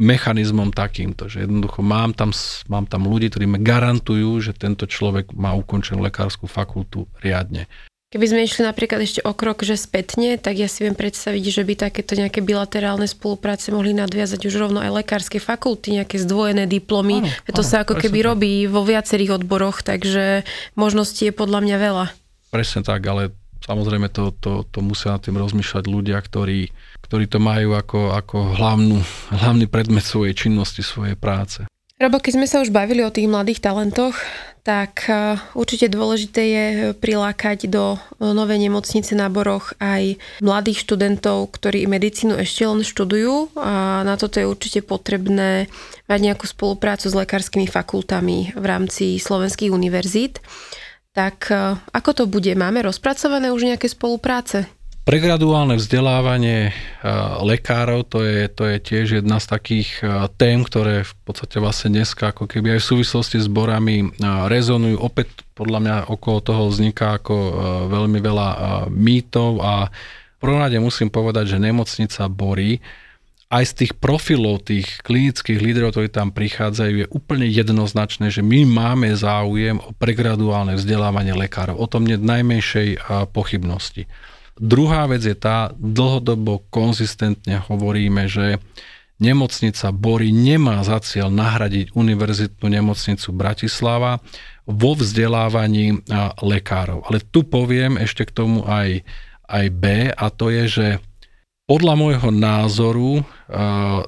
mechanizmom takýmto, že jednoducho mám tam, mám tam ľudí, ktorí mi garantujú, že tento človek má ukončenú lekárskú fakultu riadne.
Keby sme išli napríklad ešte o krok, že spätne, tak ja si viem predstaviť, že by takéto nejaké bilaterálne spolupráce mohli nadviazať už rovno aj lekárske fakulty, nejaké zdvojené diplomy. Áno, to áno, sa ako keby tak. robí vo viacerých odboroch, takže možností je podľa mňa veľa.
Presne tak, ale samozrejme to, to, to musia nad tým rozmýšľať ľudia, ktorí, ktorí to majú ako, ako hlavnú, hlavný predmet svojej činnosti, svojej práce.
Robo, keď sme sa už bavili o tých mladých talentoch, tak e, určite dôležité je prilákať do novej nemocnice na Boroch aj mladých študentov, ktorí medicínu ešte len študujú a na toto je určite potrebné mať nejakú spoluprácu s lekárskymi fakultami v rámci slovenských univerzít. Tak e, ako to bude? Máme rozpracované už nejaké spolupráce?
Pregraduálne vzdelávanie lekárov, to je, to je tiež jedna z takých tém, ktoré v podstate vlastne dneska ako keby aj v súvislosti s borami rezonujú. Opäť podľa mňa okolo toho vzniká ako veľmi veľa mýtov a v musím povedať, že nemocnica Bory aj z tých profilov tých klinických líderov, ktorí tam prichádzajú, je úplne jednoznačné, že my máme záujem o pregraduálne vzdelávanie lekárov. O tom nie najmenšej pochybnosti. Druhá vec je tá, dlhodobo konzistentne hovoríme, že nemocnica Bory nemá za cieľ nahradiť univerzitnú nemocnicu Bratislava vo vzdelávaní lekárov. Ale tu poviem ešte k tomu aj, aj B a to je, že podľa môjho názoru uh,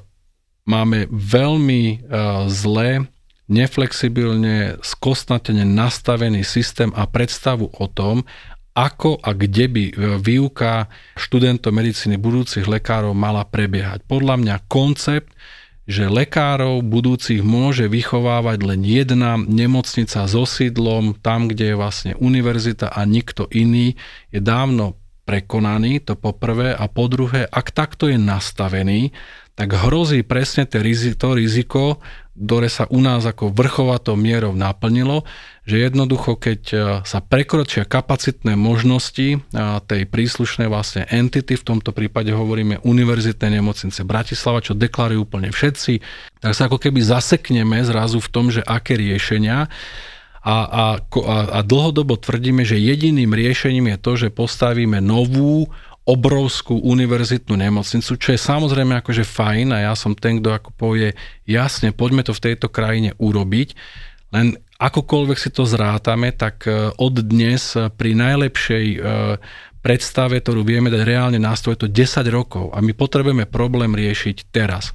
máme veľmi uh, zlé neflexibilne, skostnatene nastavený systém a predstavu o tom, ako a kde by e, výuka študentov medicíny budúcich lekárov mala prebiehať. Podľa mňa koncept, že lekárov budúcich môže vychovávať len jedna nemocnica so sídlom tam, kde je vlastne univerzita a nikto iný, je dávno prekonaný, to po prvé, a po druhé, ak takto je nastavený, tak hrozí presne to riziko, ktoré sa u nás ako vrchovatou mierou naplnilo, že jednoducho, keď e, sa prekročia kapacitné možnosti e, tej príslušnej vlastne entity, v tomto prípade hovoríme Univerzitnej nemocnice Bratislava, čo deklarujú úplne všetci, tak sa ako keby zasekneme zrazu v tom, že aké riešenia. A, a, a dlhodobo tvrdíme, že jediným riešením je to, že postavíme novú obrovskú univerzitnú nemocnicu, čo je samozrejme akože fajn a ja som ten, kto ako povie, jasne, poďme to v tejto krajine urobiť, len akokoľvek si to zrátame, tak e, od dnes pri najlepšej e, predstave, ktorú vieme dať reálne na stôl, je to 10 rokov a my potrebujeme problém riešiť teraz.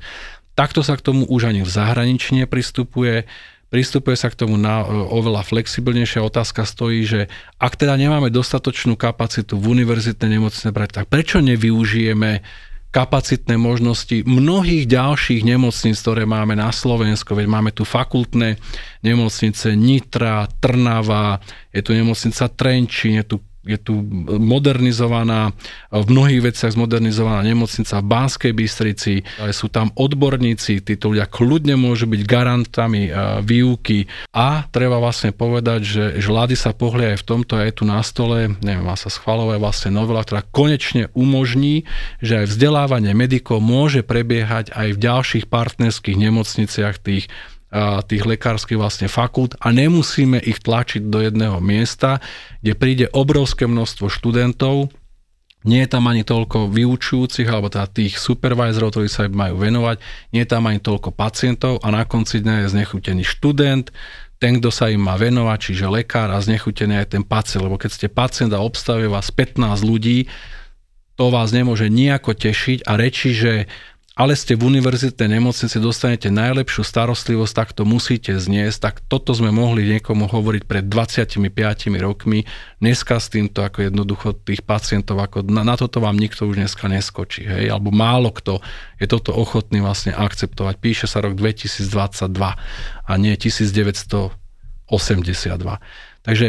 Takto sa k tomu už ani v zahraničí nepristupuje. Pristupuje sa k tomu na e, oveľa flexibilnejšia otázka stojí, že ak teda nemáme dostatočnú kapacitu v univerzitnej nemocnice brať, tak prečo nevyužijeme kapacitné možnosti mnohých ďalších nemocníc, ktoré máme na Slovensku. Veď máme tu fakultné nemocnice Nitra, Trnava, je tu nemocnica Trenčín, je tu je tu modernizovaná, v mnohých veciach zmodernizovaná nemocnica v Banskej Bystrici, sú tam odborníci, títo ľudia kľudne môžu byť garantami výuky. A treba vlastne povedať, že vlády sa pohli aj v tomto, aj tu na stole, neviem, má sa schvalovať vlastne novela, ktorá konečne umožní, že aj vzdelávanie medikov môže prebiehať aj v ďalších partnerských nemocniciach tých tých lekárskych vlastne fakult a nemusíme ich tlačiť do jedného miesta, kde príde obrovské množstvo študentov, nie je tam ani toľko vyučujúcich alebo teda tých supervisorov, ktorí sa im majú venovať, nie je tam ani toľko pacientov a na konci dňa je znechutený študent, ten, kto sa im má venovať, čiže lekár a znechutený aj ten pacient, lebo keď ste pacient a obstavuje vás 15 ľudí, to vás nemôže nejako tešiť a reči, že ale ste v univerzitnej nemocnici, dostanete najlepšiu starostlivosť, tak to musíte zniesť, tak toto sme mohli niekomu hovoriť pred 25 rokmi. Dneska s týmto ako jednoducho tých pacientov, ako na, na toto vám nikto už dneska neskočí, hej, alebo málo kto je toto ochotný vlastne akceptovať. Píše sa rok 2022 a nie 1982. Takže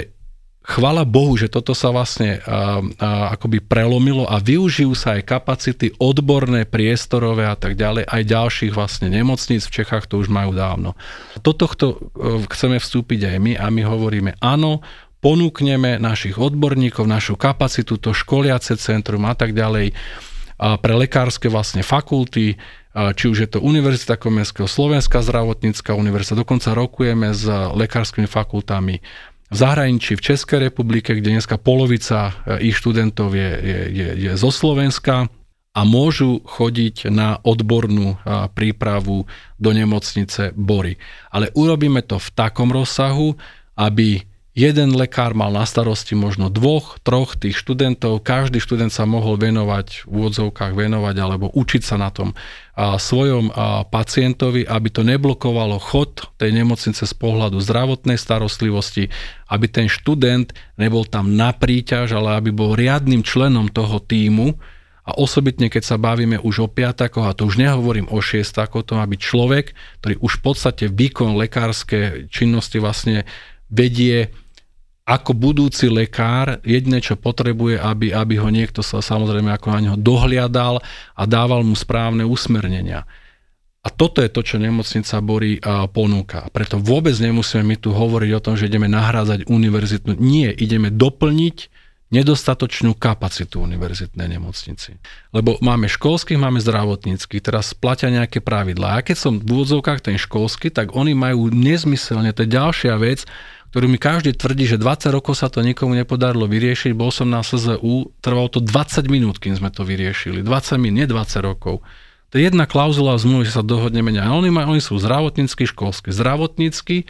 chvala Bohu, že toto sa vlastne a, a, akoby prelomilo a využijú sa aj kapacity odborné, priestorové a tak ďalej, aj ďalších vlastne nemocníc, v Čechách to už majú dávno. Do tohto e, chceme vstúpiť aj my a my hovoríme áno, ponúkneme našich odborníkov, našu kapacitu, to školiace centrum a tak ďalej a pre lekárske vlastne fakulty, či už je to Univerzita Komenského, Slovenská zdravotnícka univerzita, dokonca rokujeme s lekárskymi fakultami v zahraničí, v Českej republike, kde dneska polovica e, ich študentov je, je, je, je zo Slovenska a môžu chodiť na odbornú prípravu do nemocnice Bory. Ale urobíme to v takom rozsahu, aby jeden lekár mal na starosti možno dvoch, troch tých študentov, každý študent sa mohol venovať, v úvodzovkách venovať alebo učiť sa na tom a svojom a pacientovi, aby to neblokovalo chod tej nemocnice z pohľadu zdravotnej starostlivosti, aby ten študent nebol tam na príťaž, ale aby bol riadnym členom toho týmu, a osobitne, keď sa bavíme už o piatakoch, a to už nehovorím o šiestakoch, to má byť človek, ktorý už v podstate výkon lekárskej činnosti vlastne vedie ako budúci lekár jediné, čo potrebuje, aby, aby ho niekto sa samozrejme ako na neho dohliadal a dával mu správne usmernenia. A toto je to, čo nemocnica Bory ponúka. Preto vôbec nemusíme my tu hovoriť o tom, že ideme nahrádzať univerzitnú. Nie, ideme doplniť nedostatočnú kapacitu univerzitnej nemocnici. Lebo máme školských, máme zdravotníckých, teraz platia nejaké pravidlá. A keď som v úvodzovkách ten školský, tak oni majú nezmyselne, to je ďalšia vec, ktorú mi každý tvrdí, že 20 rokov sa to nikomu nepodarilo vyriešiť. Bol som na SZU, trvalo to 20 minút, kým sme to vyriešili. 20 minút, nie 20 rokov. To je jedna klauzula v zmluve, že sa dohodneme. A oni, majú, oni sú zdravotnícky, školský. Zdravotnícky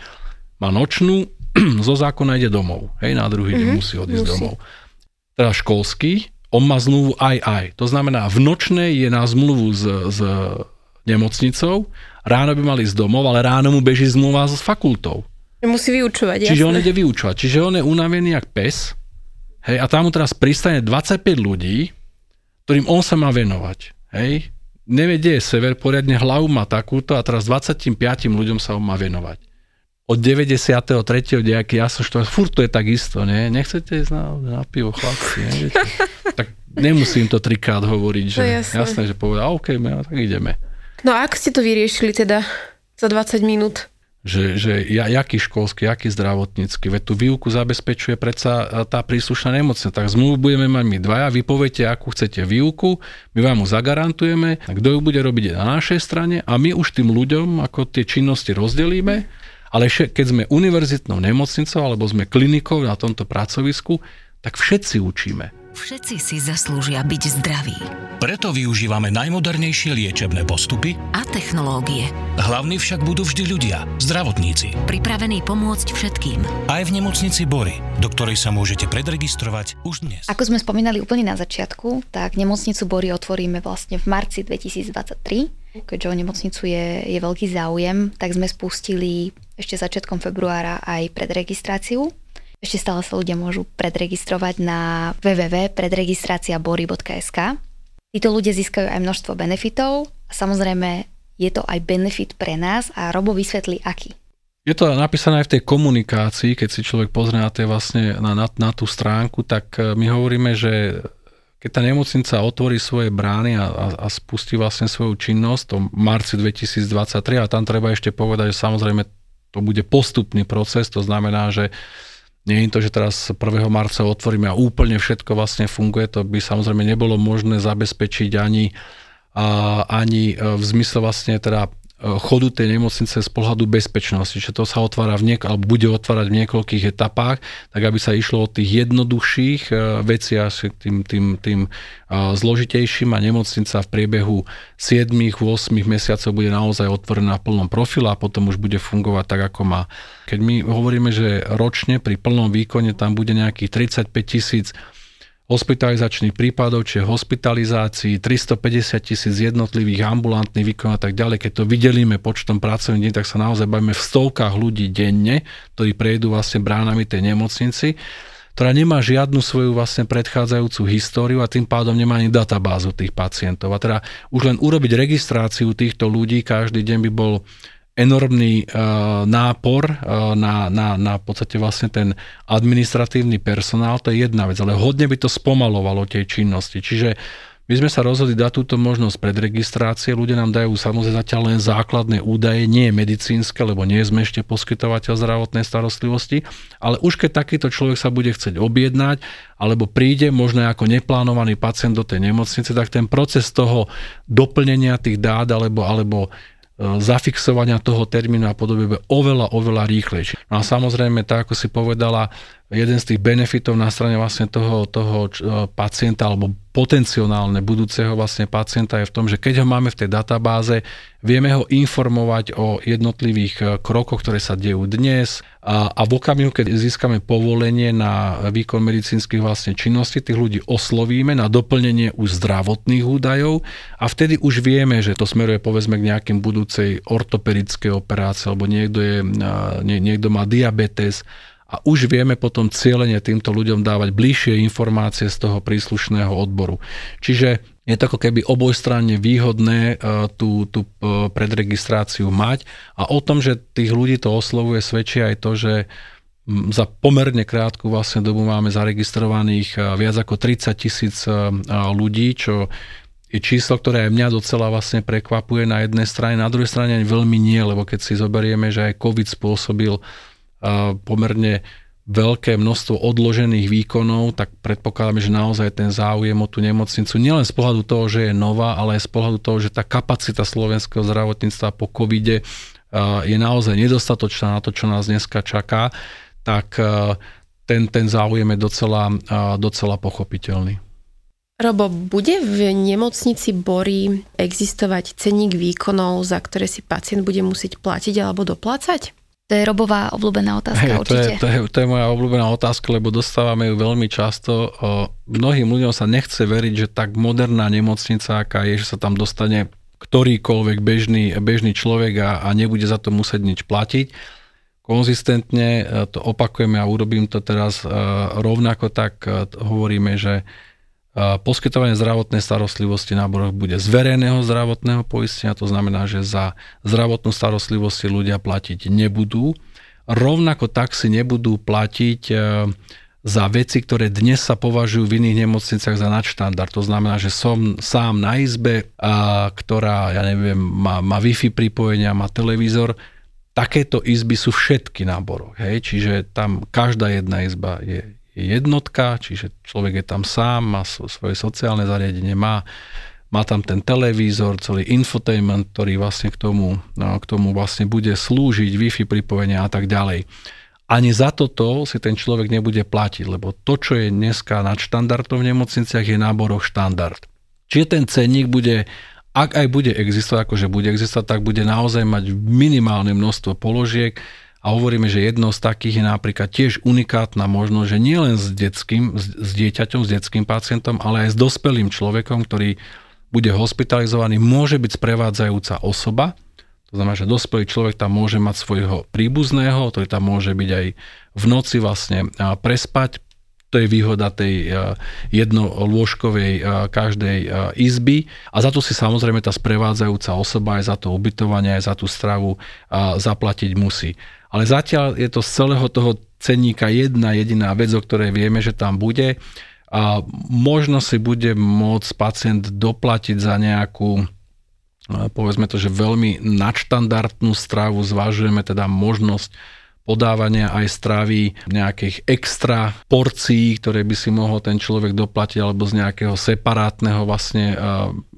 má nočnú, zo zákona ide domov. Hej, na druhý mm-hmm, deň mhm, musí odísť musí. domov. Teda školský, on má zmluvu aj aj. To znamená, v nočnej je na zmluvu s, s nemocnicou, ráno by mal ísť domov, ale ráno mu beží zmluva s fakultou.
Musí vyučovať,
Čiže jasné. on ide vyučovať. Čiže on je unavený jak pes. Hej, a tam mu teraz pristane 25 ľudí, ktorým on sa má venovať. Hej. Nevie, kde je sever, poriadne hlavu má takúto a teraz 25 ľuďom sa on má venovať. Od 93. nejaký ja som što, furt to je tak isto, nie? Nechcete ísť na, na pivo, chlapci, nie? tak nemusím to trikrát hovoriť, že jasné. jasné, že povedal, OK, my, tak ideme.
No a ako ste to vyriešili teda za 20 minút?
Že, že ja, jaký školský, aký zdravotnícky, veď tú výuku zabezpečuje predsa tá príslušná nemocnica. Tak zmluvu budeme mať my dvaja, vy poviete, akú chcete výuku, my vám ju zagarantujeme, kto ju bude robiť na našej strane a my už tým ľuďom ako tie činnosti rozdelíme, ale keď sme univerzitnou nemocnicou alebo sme klinikou na tomto pracovisku, tak všetci učíme.
Všetci si zaslúžia byť zdraví.
Preto využívame najmodernejšie liečebné postupy
a technológie.
Hlavní však budú vždy ľudia, zdravotníci.
Pripravení pomôcť všetkým.
Aj v nemocnici Bory, do ktorej sa môžete predregistrovať už dnes.
Ako sme spomínali úplne na začiatku, tak nemocnicu Bory otvoríme vlastne v marci 2023. Keďže o nemocnicu je, je veľký záujem, tak sme spustili ešte začiatkom februára aj predregistráciu ešte stále sa ľudia môžu predregistrovať na www.predregistraciabory.sk. Títo ľudia získajú aj množstvo benefitov a samozrejme je to aj benefit pre nás a Robo vysvetlí aký.
Je to napísané aj v tej komunikácii, keď si človek pozrie na, tie vlastne, na, na, na tú stránku, tak e, my hovoríme, že keď tá nemocnica otvorí svoje brány a, a, a spustí vlastne svoju činnosť, to v marci 2023, a tam treba ešte povedať, že samozrejme to bude postupný proces, to znamená, že nie je to, že teraz 1. marca otvoríme a úplne všetko vlastne funguje, to by samozrejme nebolo možné zabezpečiť ani, ani e, v zmysle vlastne teda chodu tej nemocnice z pohľadu bezpečnosti, že to sa otvára v niek- alebo bude otvárať v niekoľkých etapách, tak aby sa išlo od tých jednoduchších e, vecí až tým, tým, tým e, zložitejším a nemocnica v priebehu 7-8 mesiacov bude naozaj otvorená v plnom profile a potom už bude fungovať tak, ako má. Keď my hovoríme, že ročne pri plnom výkone tam bude nejakých 35 tisíc hospitalizačných prípadov, čiže hospitalizácií, 350 tisíc jednotlivých ambulantných výkonov a tak ďalej. Keď to vydelíme počtom pracovných dní, tak sa naozaj bavíme v stovkách ľudí denne, ktorí prejdú vlastne bránami tej nemocnici ktorá nemá žiadnu svoju vlastne predchádzajúcu históriu a tým pádom nemá ani databázu tých pacientov. A teda už len urobiť registráciu týchto ľudí každý deň by bol enormný uh, nápor uh, na, na, na podstate vlastne ten administratívny personál, to je jedna vec, ale hodne by to spomalovalo tej činnosti. Čiže my sme sa rozhodli dať túto možnosť predregistrácie. Ľudia nám dajú samozrejme zatiaľ len základné údaje, nie medicínske, lebo nie sme ešte poskytovateľ zdravotnej starostlivosti, ale už keď takýto človek sa bude chcieť objednať, alebo príde možno ako neplánovaný pacient do tej nemocnice, tak ten proces toho doplnenia tých dát alebo, alebo zafixovania toho termínu a podobne oveľa, oveľa rýchlejšie. No a samozrejme, tak ako si povedala, jeden z tých benefitov na strane vlastne toho, toho e, pacienta alebo potenciálne budúceho vlastne pacienta je v tom, že keď ho máme v tej databáze, vieme ho informovať o jednotlivých e, krokoch, ktoré sa dejú dnes a, a v okamihu, keď získame povolenie na výkon medicínskych vlastne činností, tých ľudí oslovíme na doplnenie už zdravotných údajov a vtedy už vieme, že to smeruje povedzme k nejakým budúcej ortopedickej operácii alebo niekto, je, nie, niekto má diabetes a už vieme potom cieľene týmto ľuďom dávať bližšie informácie z toho príslušného odboru. Čiže je to ako keby obojstranne výhodné e, tú, tú e, predregistráciu mať a o tom, že tých ľudí to oslovuje, svedčí aj to, že za pomerne krátku vlastne dobu máme zaregistrovaných e, viac ako 30 tisíc ľudí, čo je číslo, ktoré aj mňa docela vlastne prekvapuje na jednej strane, na druhej strane veľmi nie, lebo keď si zoberieme, že aj COVID spôsobil pomerne veľké množstvo odložených výkonov, tak predpokladáme, že naozaj ten záujem o tú nemocnicu nielen z pohľadu toho, že je nová, ale aj z pohľadu toho, že tá kapacita slovenského zdravotníctva po covide je naozaj nedostatočná na to, čo nás dneska čaká, tak ten, ten záujem je docela, docela pochopiteľný.
Robo, bude v nemocnici Bory existovať cenník výkonov, za ktoré si pacient bude musieť platiť alebo doplácať?
To je Robová obľúbená otázka hey, určite.
To je, to, je, to je moja obľúbená otázka, lebo dostávame ju veľmi často. Mnohým ľuďom sa nechce veriť, že tak moderná nemocnica, aká je, že sa tam dostane ktorýkoľvek bežný, bežný človek a, a nebude za to musieť nič platiť. Konzistentne e, to opakujeme a urobím to teraz e, rovnako tak e, hovoríme, že Poskytovanie zdravotnej starostlivosti na boroch bude z verejného zdravotného poistenia, to znamená, že za zdravotnú starostlivosť si ľudia platiť nebudú. Rovnako tak si nebudú platiť e, za veci, ktoré dnes sa považujú v iných nemocniciach za nadštandard. To znamená, že som sám na izbe, ktorá, ja neviem, má, má Wi-Fi pripojenia, má televízor, takéto izby sú všetky na boroch. Hej? Čiže tam každá jedna izba je jednotka, čiže človek je tam sám, má svoje sociálne zariadenie, má, má tam ten televízor, celý infotainment, ktorý vlastne k tomu, no, k tomu vlastne bude slúžiť, Wi-Fi pripojenie a tak ďalej. Ani za toto si ten človek nebude platiť, lebo to, čo je dneska nad štandardom v nemocniciach, je náboroch štandard. Čiže ten cenník bude, ak aj bude existovať, akože bude existovať, tak bude naozaj mať minimálne množstvo položiek, a hovoríme, že jednou z takých je napríklad tiež unikátna možnosť, že nielen s detským, s dieťaťom, s detským pacientom, ale aj s dospelým človekom, ktorý bude hospitalizovaný, môže byť sprevádzajúca osoba. To znamená, že dospelý človek tam môže mať svojho príbuzného, ktorý tam môže byť aj v noci vlastne prespať. To je výhoda tej jednolôžkovej každej izby. A za to si samozrejme tá sprevádzajúca osoba aj za to ubytovanie, aj za tú stravu zaplatiť musí. Ale zatiaľ je to z celého toho cenníka jedna jediná vec, o ktorej vieme, že tam bude. A možno si bude môcť pacient doplatiť za nejakú povedzme to, že veľmi nadštandardnú stravu, zvažujeme teda možnosť podávania aj stravy nejakých extra porcií, ktoré by si mohol ten človek doplatiť alebo z nejakého separátneho vlastne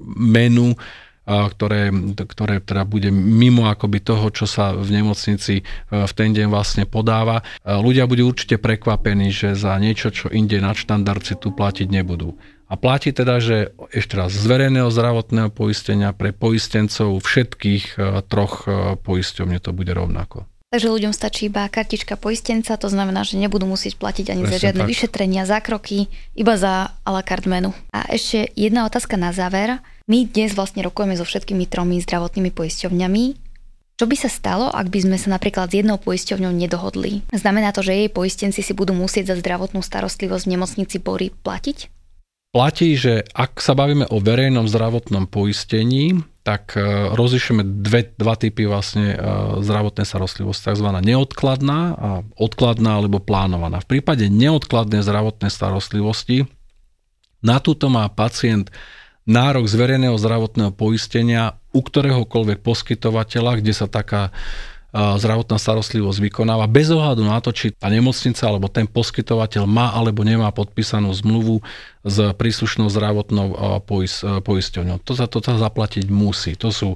menu, ktoré, ktoré teda bude mimo akoby toho, čo sa v nemocnici e, v ten deň vlastne podáva. Ľudia budú určite prekvapení, že za niečo, čo inde na štandard si tu platiť nebudú. A platí teda, že ešte raz z verejného zdravotného poistenia pre poistencov všetkých e, troch e, poisťovne to bude rovnako.
Takže ľuďom stačí iba kartička poistenca, to znamená, že nebudú musieť platiť ani Presne za žiadne tak. vyšetrenia, zákroky, iba za a la carte menu. A ešte jedna otázka na záver. My dnes vlastne rokujeme so všetkými tromi zdravotnými poisťovňami. Čo by sa stalo, ak by sme sa napríklad s jednou poisťovňou nedohodli? Znamená to, že jej poistenci si budú musieť za zdravotnú starostlivosť v nemocnici Bory platiť?
Platí, že ak sa bavíme o verejnom zdravotnom poistení, tak e, rozlišujeme dve, dva typy vlastne e, zdravotnej starostlivosti, tzv. neodkladná a odkladná alebo plánovaná. V prípade neodkladnej zdravotnej starostlivosti na túto má pacient nárok z verejného zdravotného poistenia u ktoréhokoľvek poskytovateľa, kde sa taká zdravotná starostlivosť vykonáva bez ohľadu na to, či tá nemocnica alebo ten poskytovateľ má alebo nemá podpísanú zmluvu s príslušnou zdravotnou poisťovňou. To sa to zaplatiť musí. To sú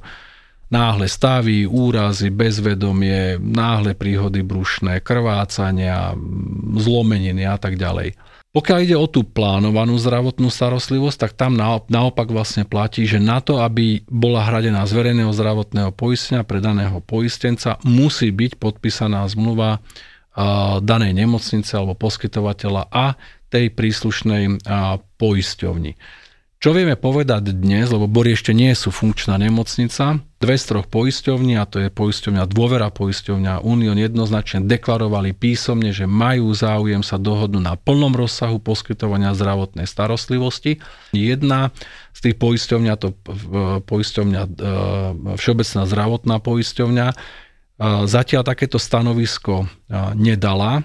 náhle stavy, úrazy, bezvedomie, náhle príhody brušné, krvácania, zlomeniny a tak ďalej. Pokiaľ ide o tú plánovanú zdravotnú starostlivosť, tak tam naopak vlastne platí, že na to, aby bola hradená z verejného zdravotného poistenia pre daného poistenca, musí byť podpísaná zmluva danej nemocnice alebo poskytovateľa a tej príslušnej poisťovni. Čo vieme povedať dnes, lebo Bory ešte nie sú funkčná nemocnica, dve z troch poisťovní, a to je poisťovňa Dôvera, poisťovňa Unión, jednoznačne deklarovali písomne, že majú záujem sa dohodnúť na plnom rozsahu poskytovania zdravotnej starostlivosti. Jedna z tých poisťovňa, to poisťovňa e, Všeobecná zdravotná poisťovňa, e, zatiaľ takéto stanovisko e, nedala.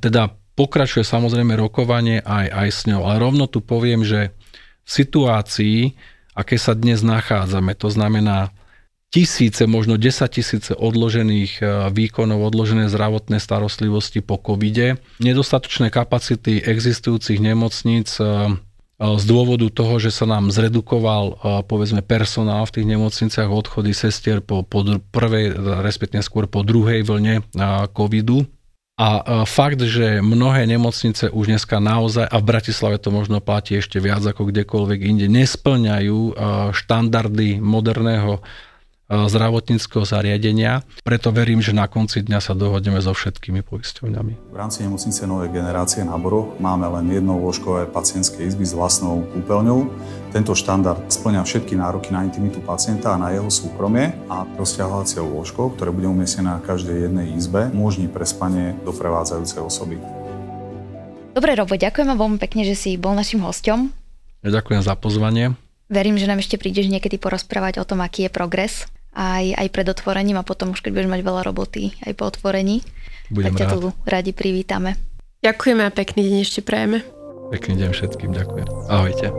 Teda pokračuje samozrejme rokovanie aj, aj s ňou, ale rovno tu poviem, že situácii, aké sa dnes nachádzame, to znamená tisíce, možno 10 tisíce odložených e, výkonov, odložené zdravotné starostlivosti po covide, nedostatočné kapacity existujúcich nemocníc e, e, z dôvodu toho, že sa nám zredukoval povedzme personál v tých nemocniciach, odchody sestier po, po prvej, respektíve skôr po druhej vlne covidu, a fakt, že mnohé nemocnice už dneska naozaj, a v Bratislave to možno platí ešte viac ako kdekoľvek inde, nesplňajú štandardy moderného zdravotníckého zariadenia. Preto verím, že na konci dňa sa dohodneme so všetkými poisťovňami.
V rámci nemocnice Novej generácie na Boro máme len jednolôžkové pacientské izby s vlastnou kúpeľňou. Tento štandard splňa všetky nároky na intimitu pacienta a na jeho súkromie a rozťahovacie lôžko, ktoré bude umiestnené na každej jednej izbe, umožní prespanie doprevádzajúcej osoby.
Dobre, Robo, ďakujem vám veľmi pekne, že si bol našim hostom.
Ja ďakujem za pozvanie.
Verím, že nám ešte prídeš niekedy porozprávať o tom, aký je progres aj, aj pred otvorením a potom už keď budeš mať veľa roboty aj po otvorení, Budem tak ťa rád. tu radi privítame.
Ďakujeme a pekný deň ešte prajeme.
Pekný deň všetkým, ďakujem. Ahojte.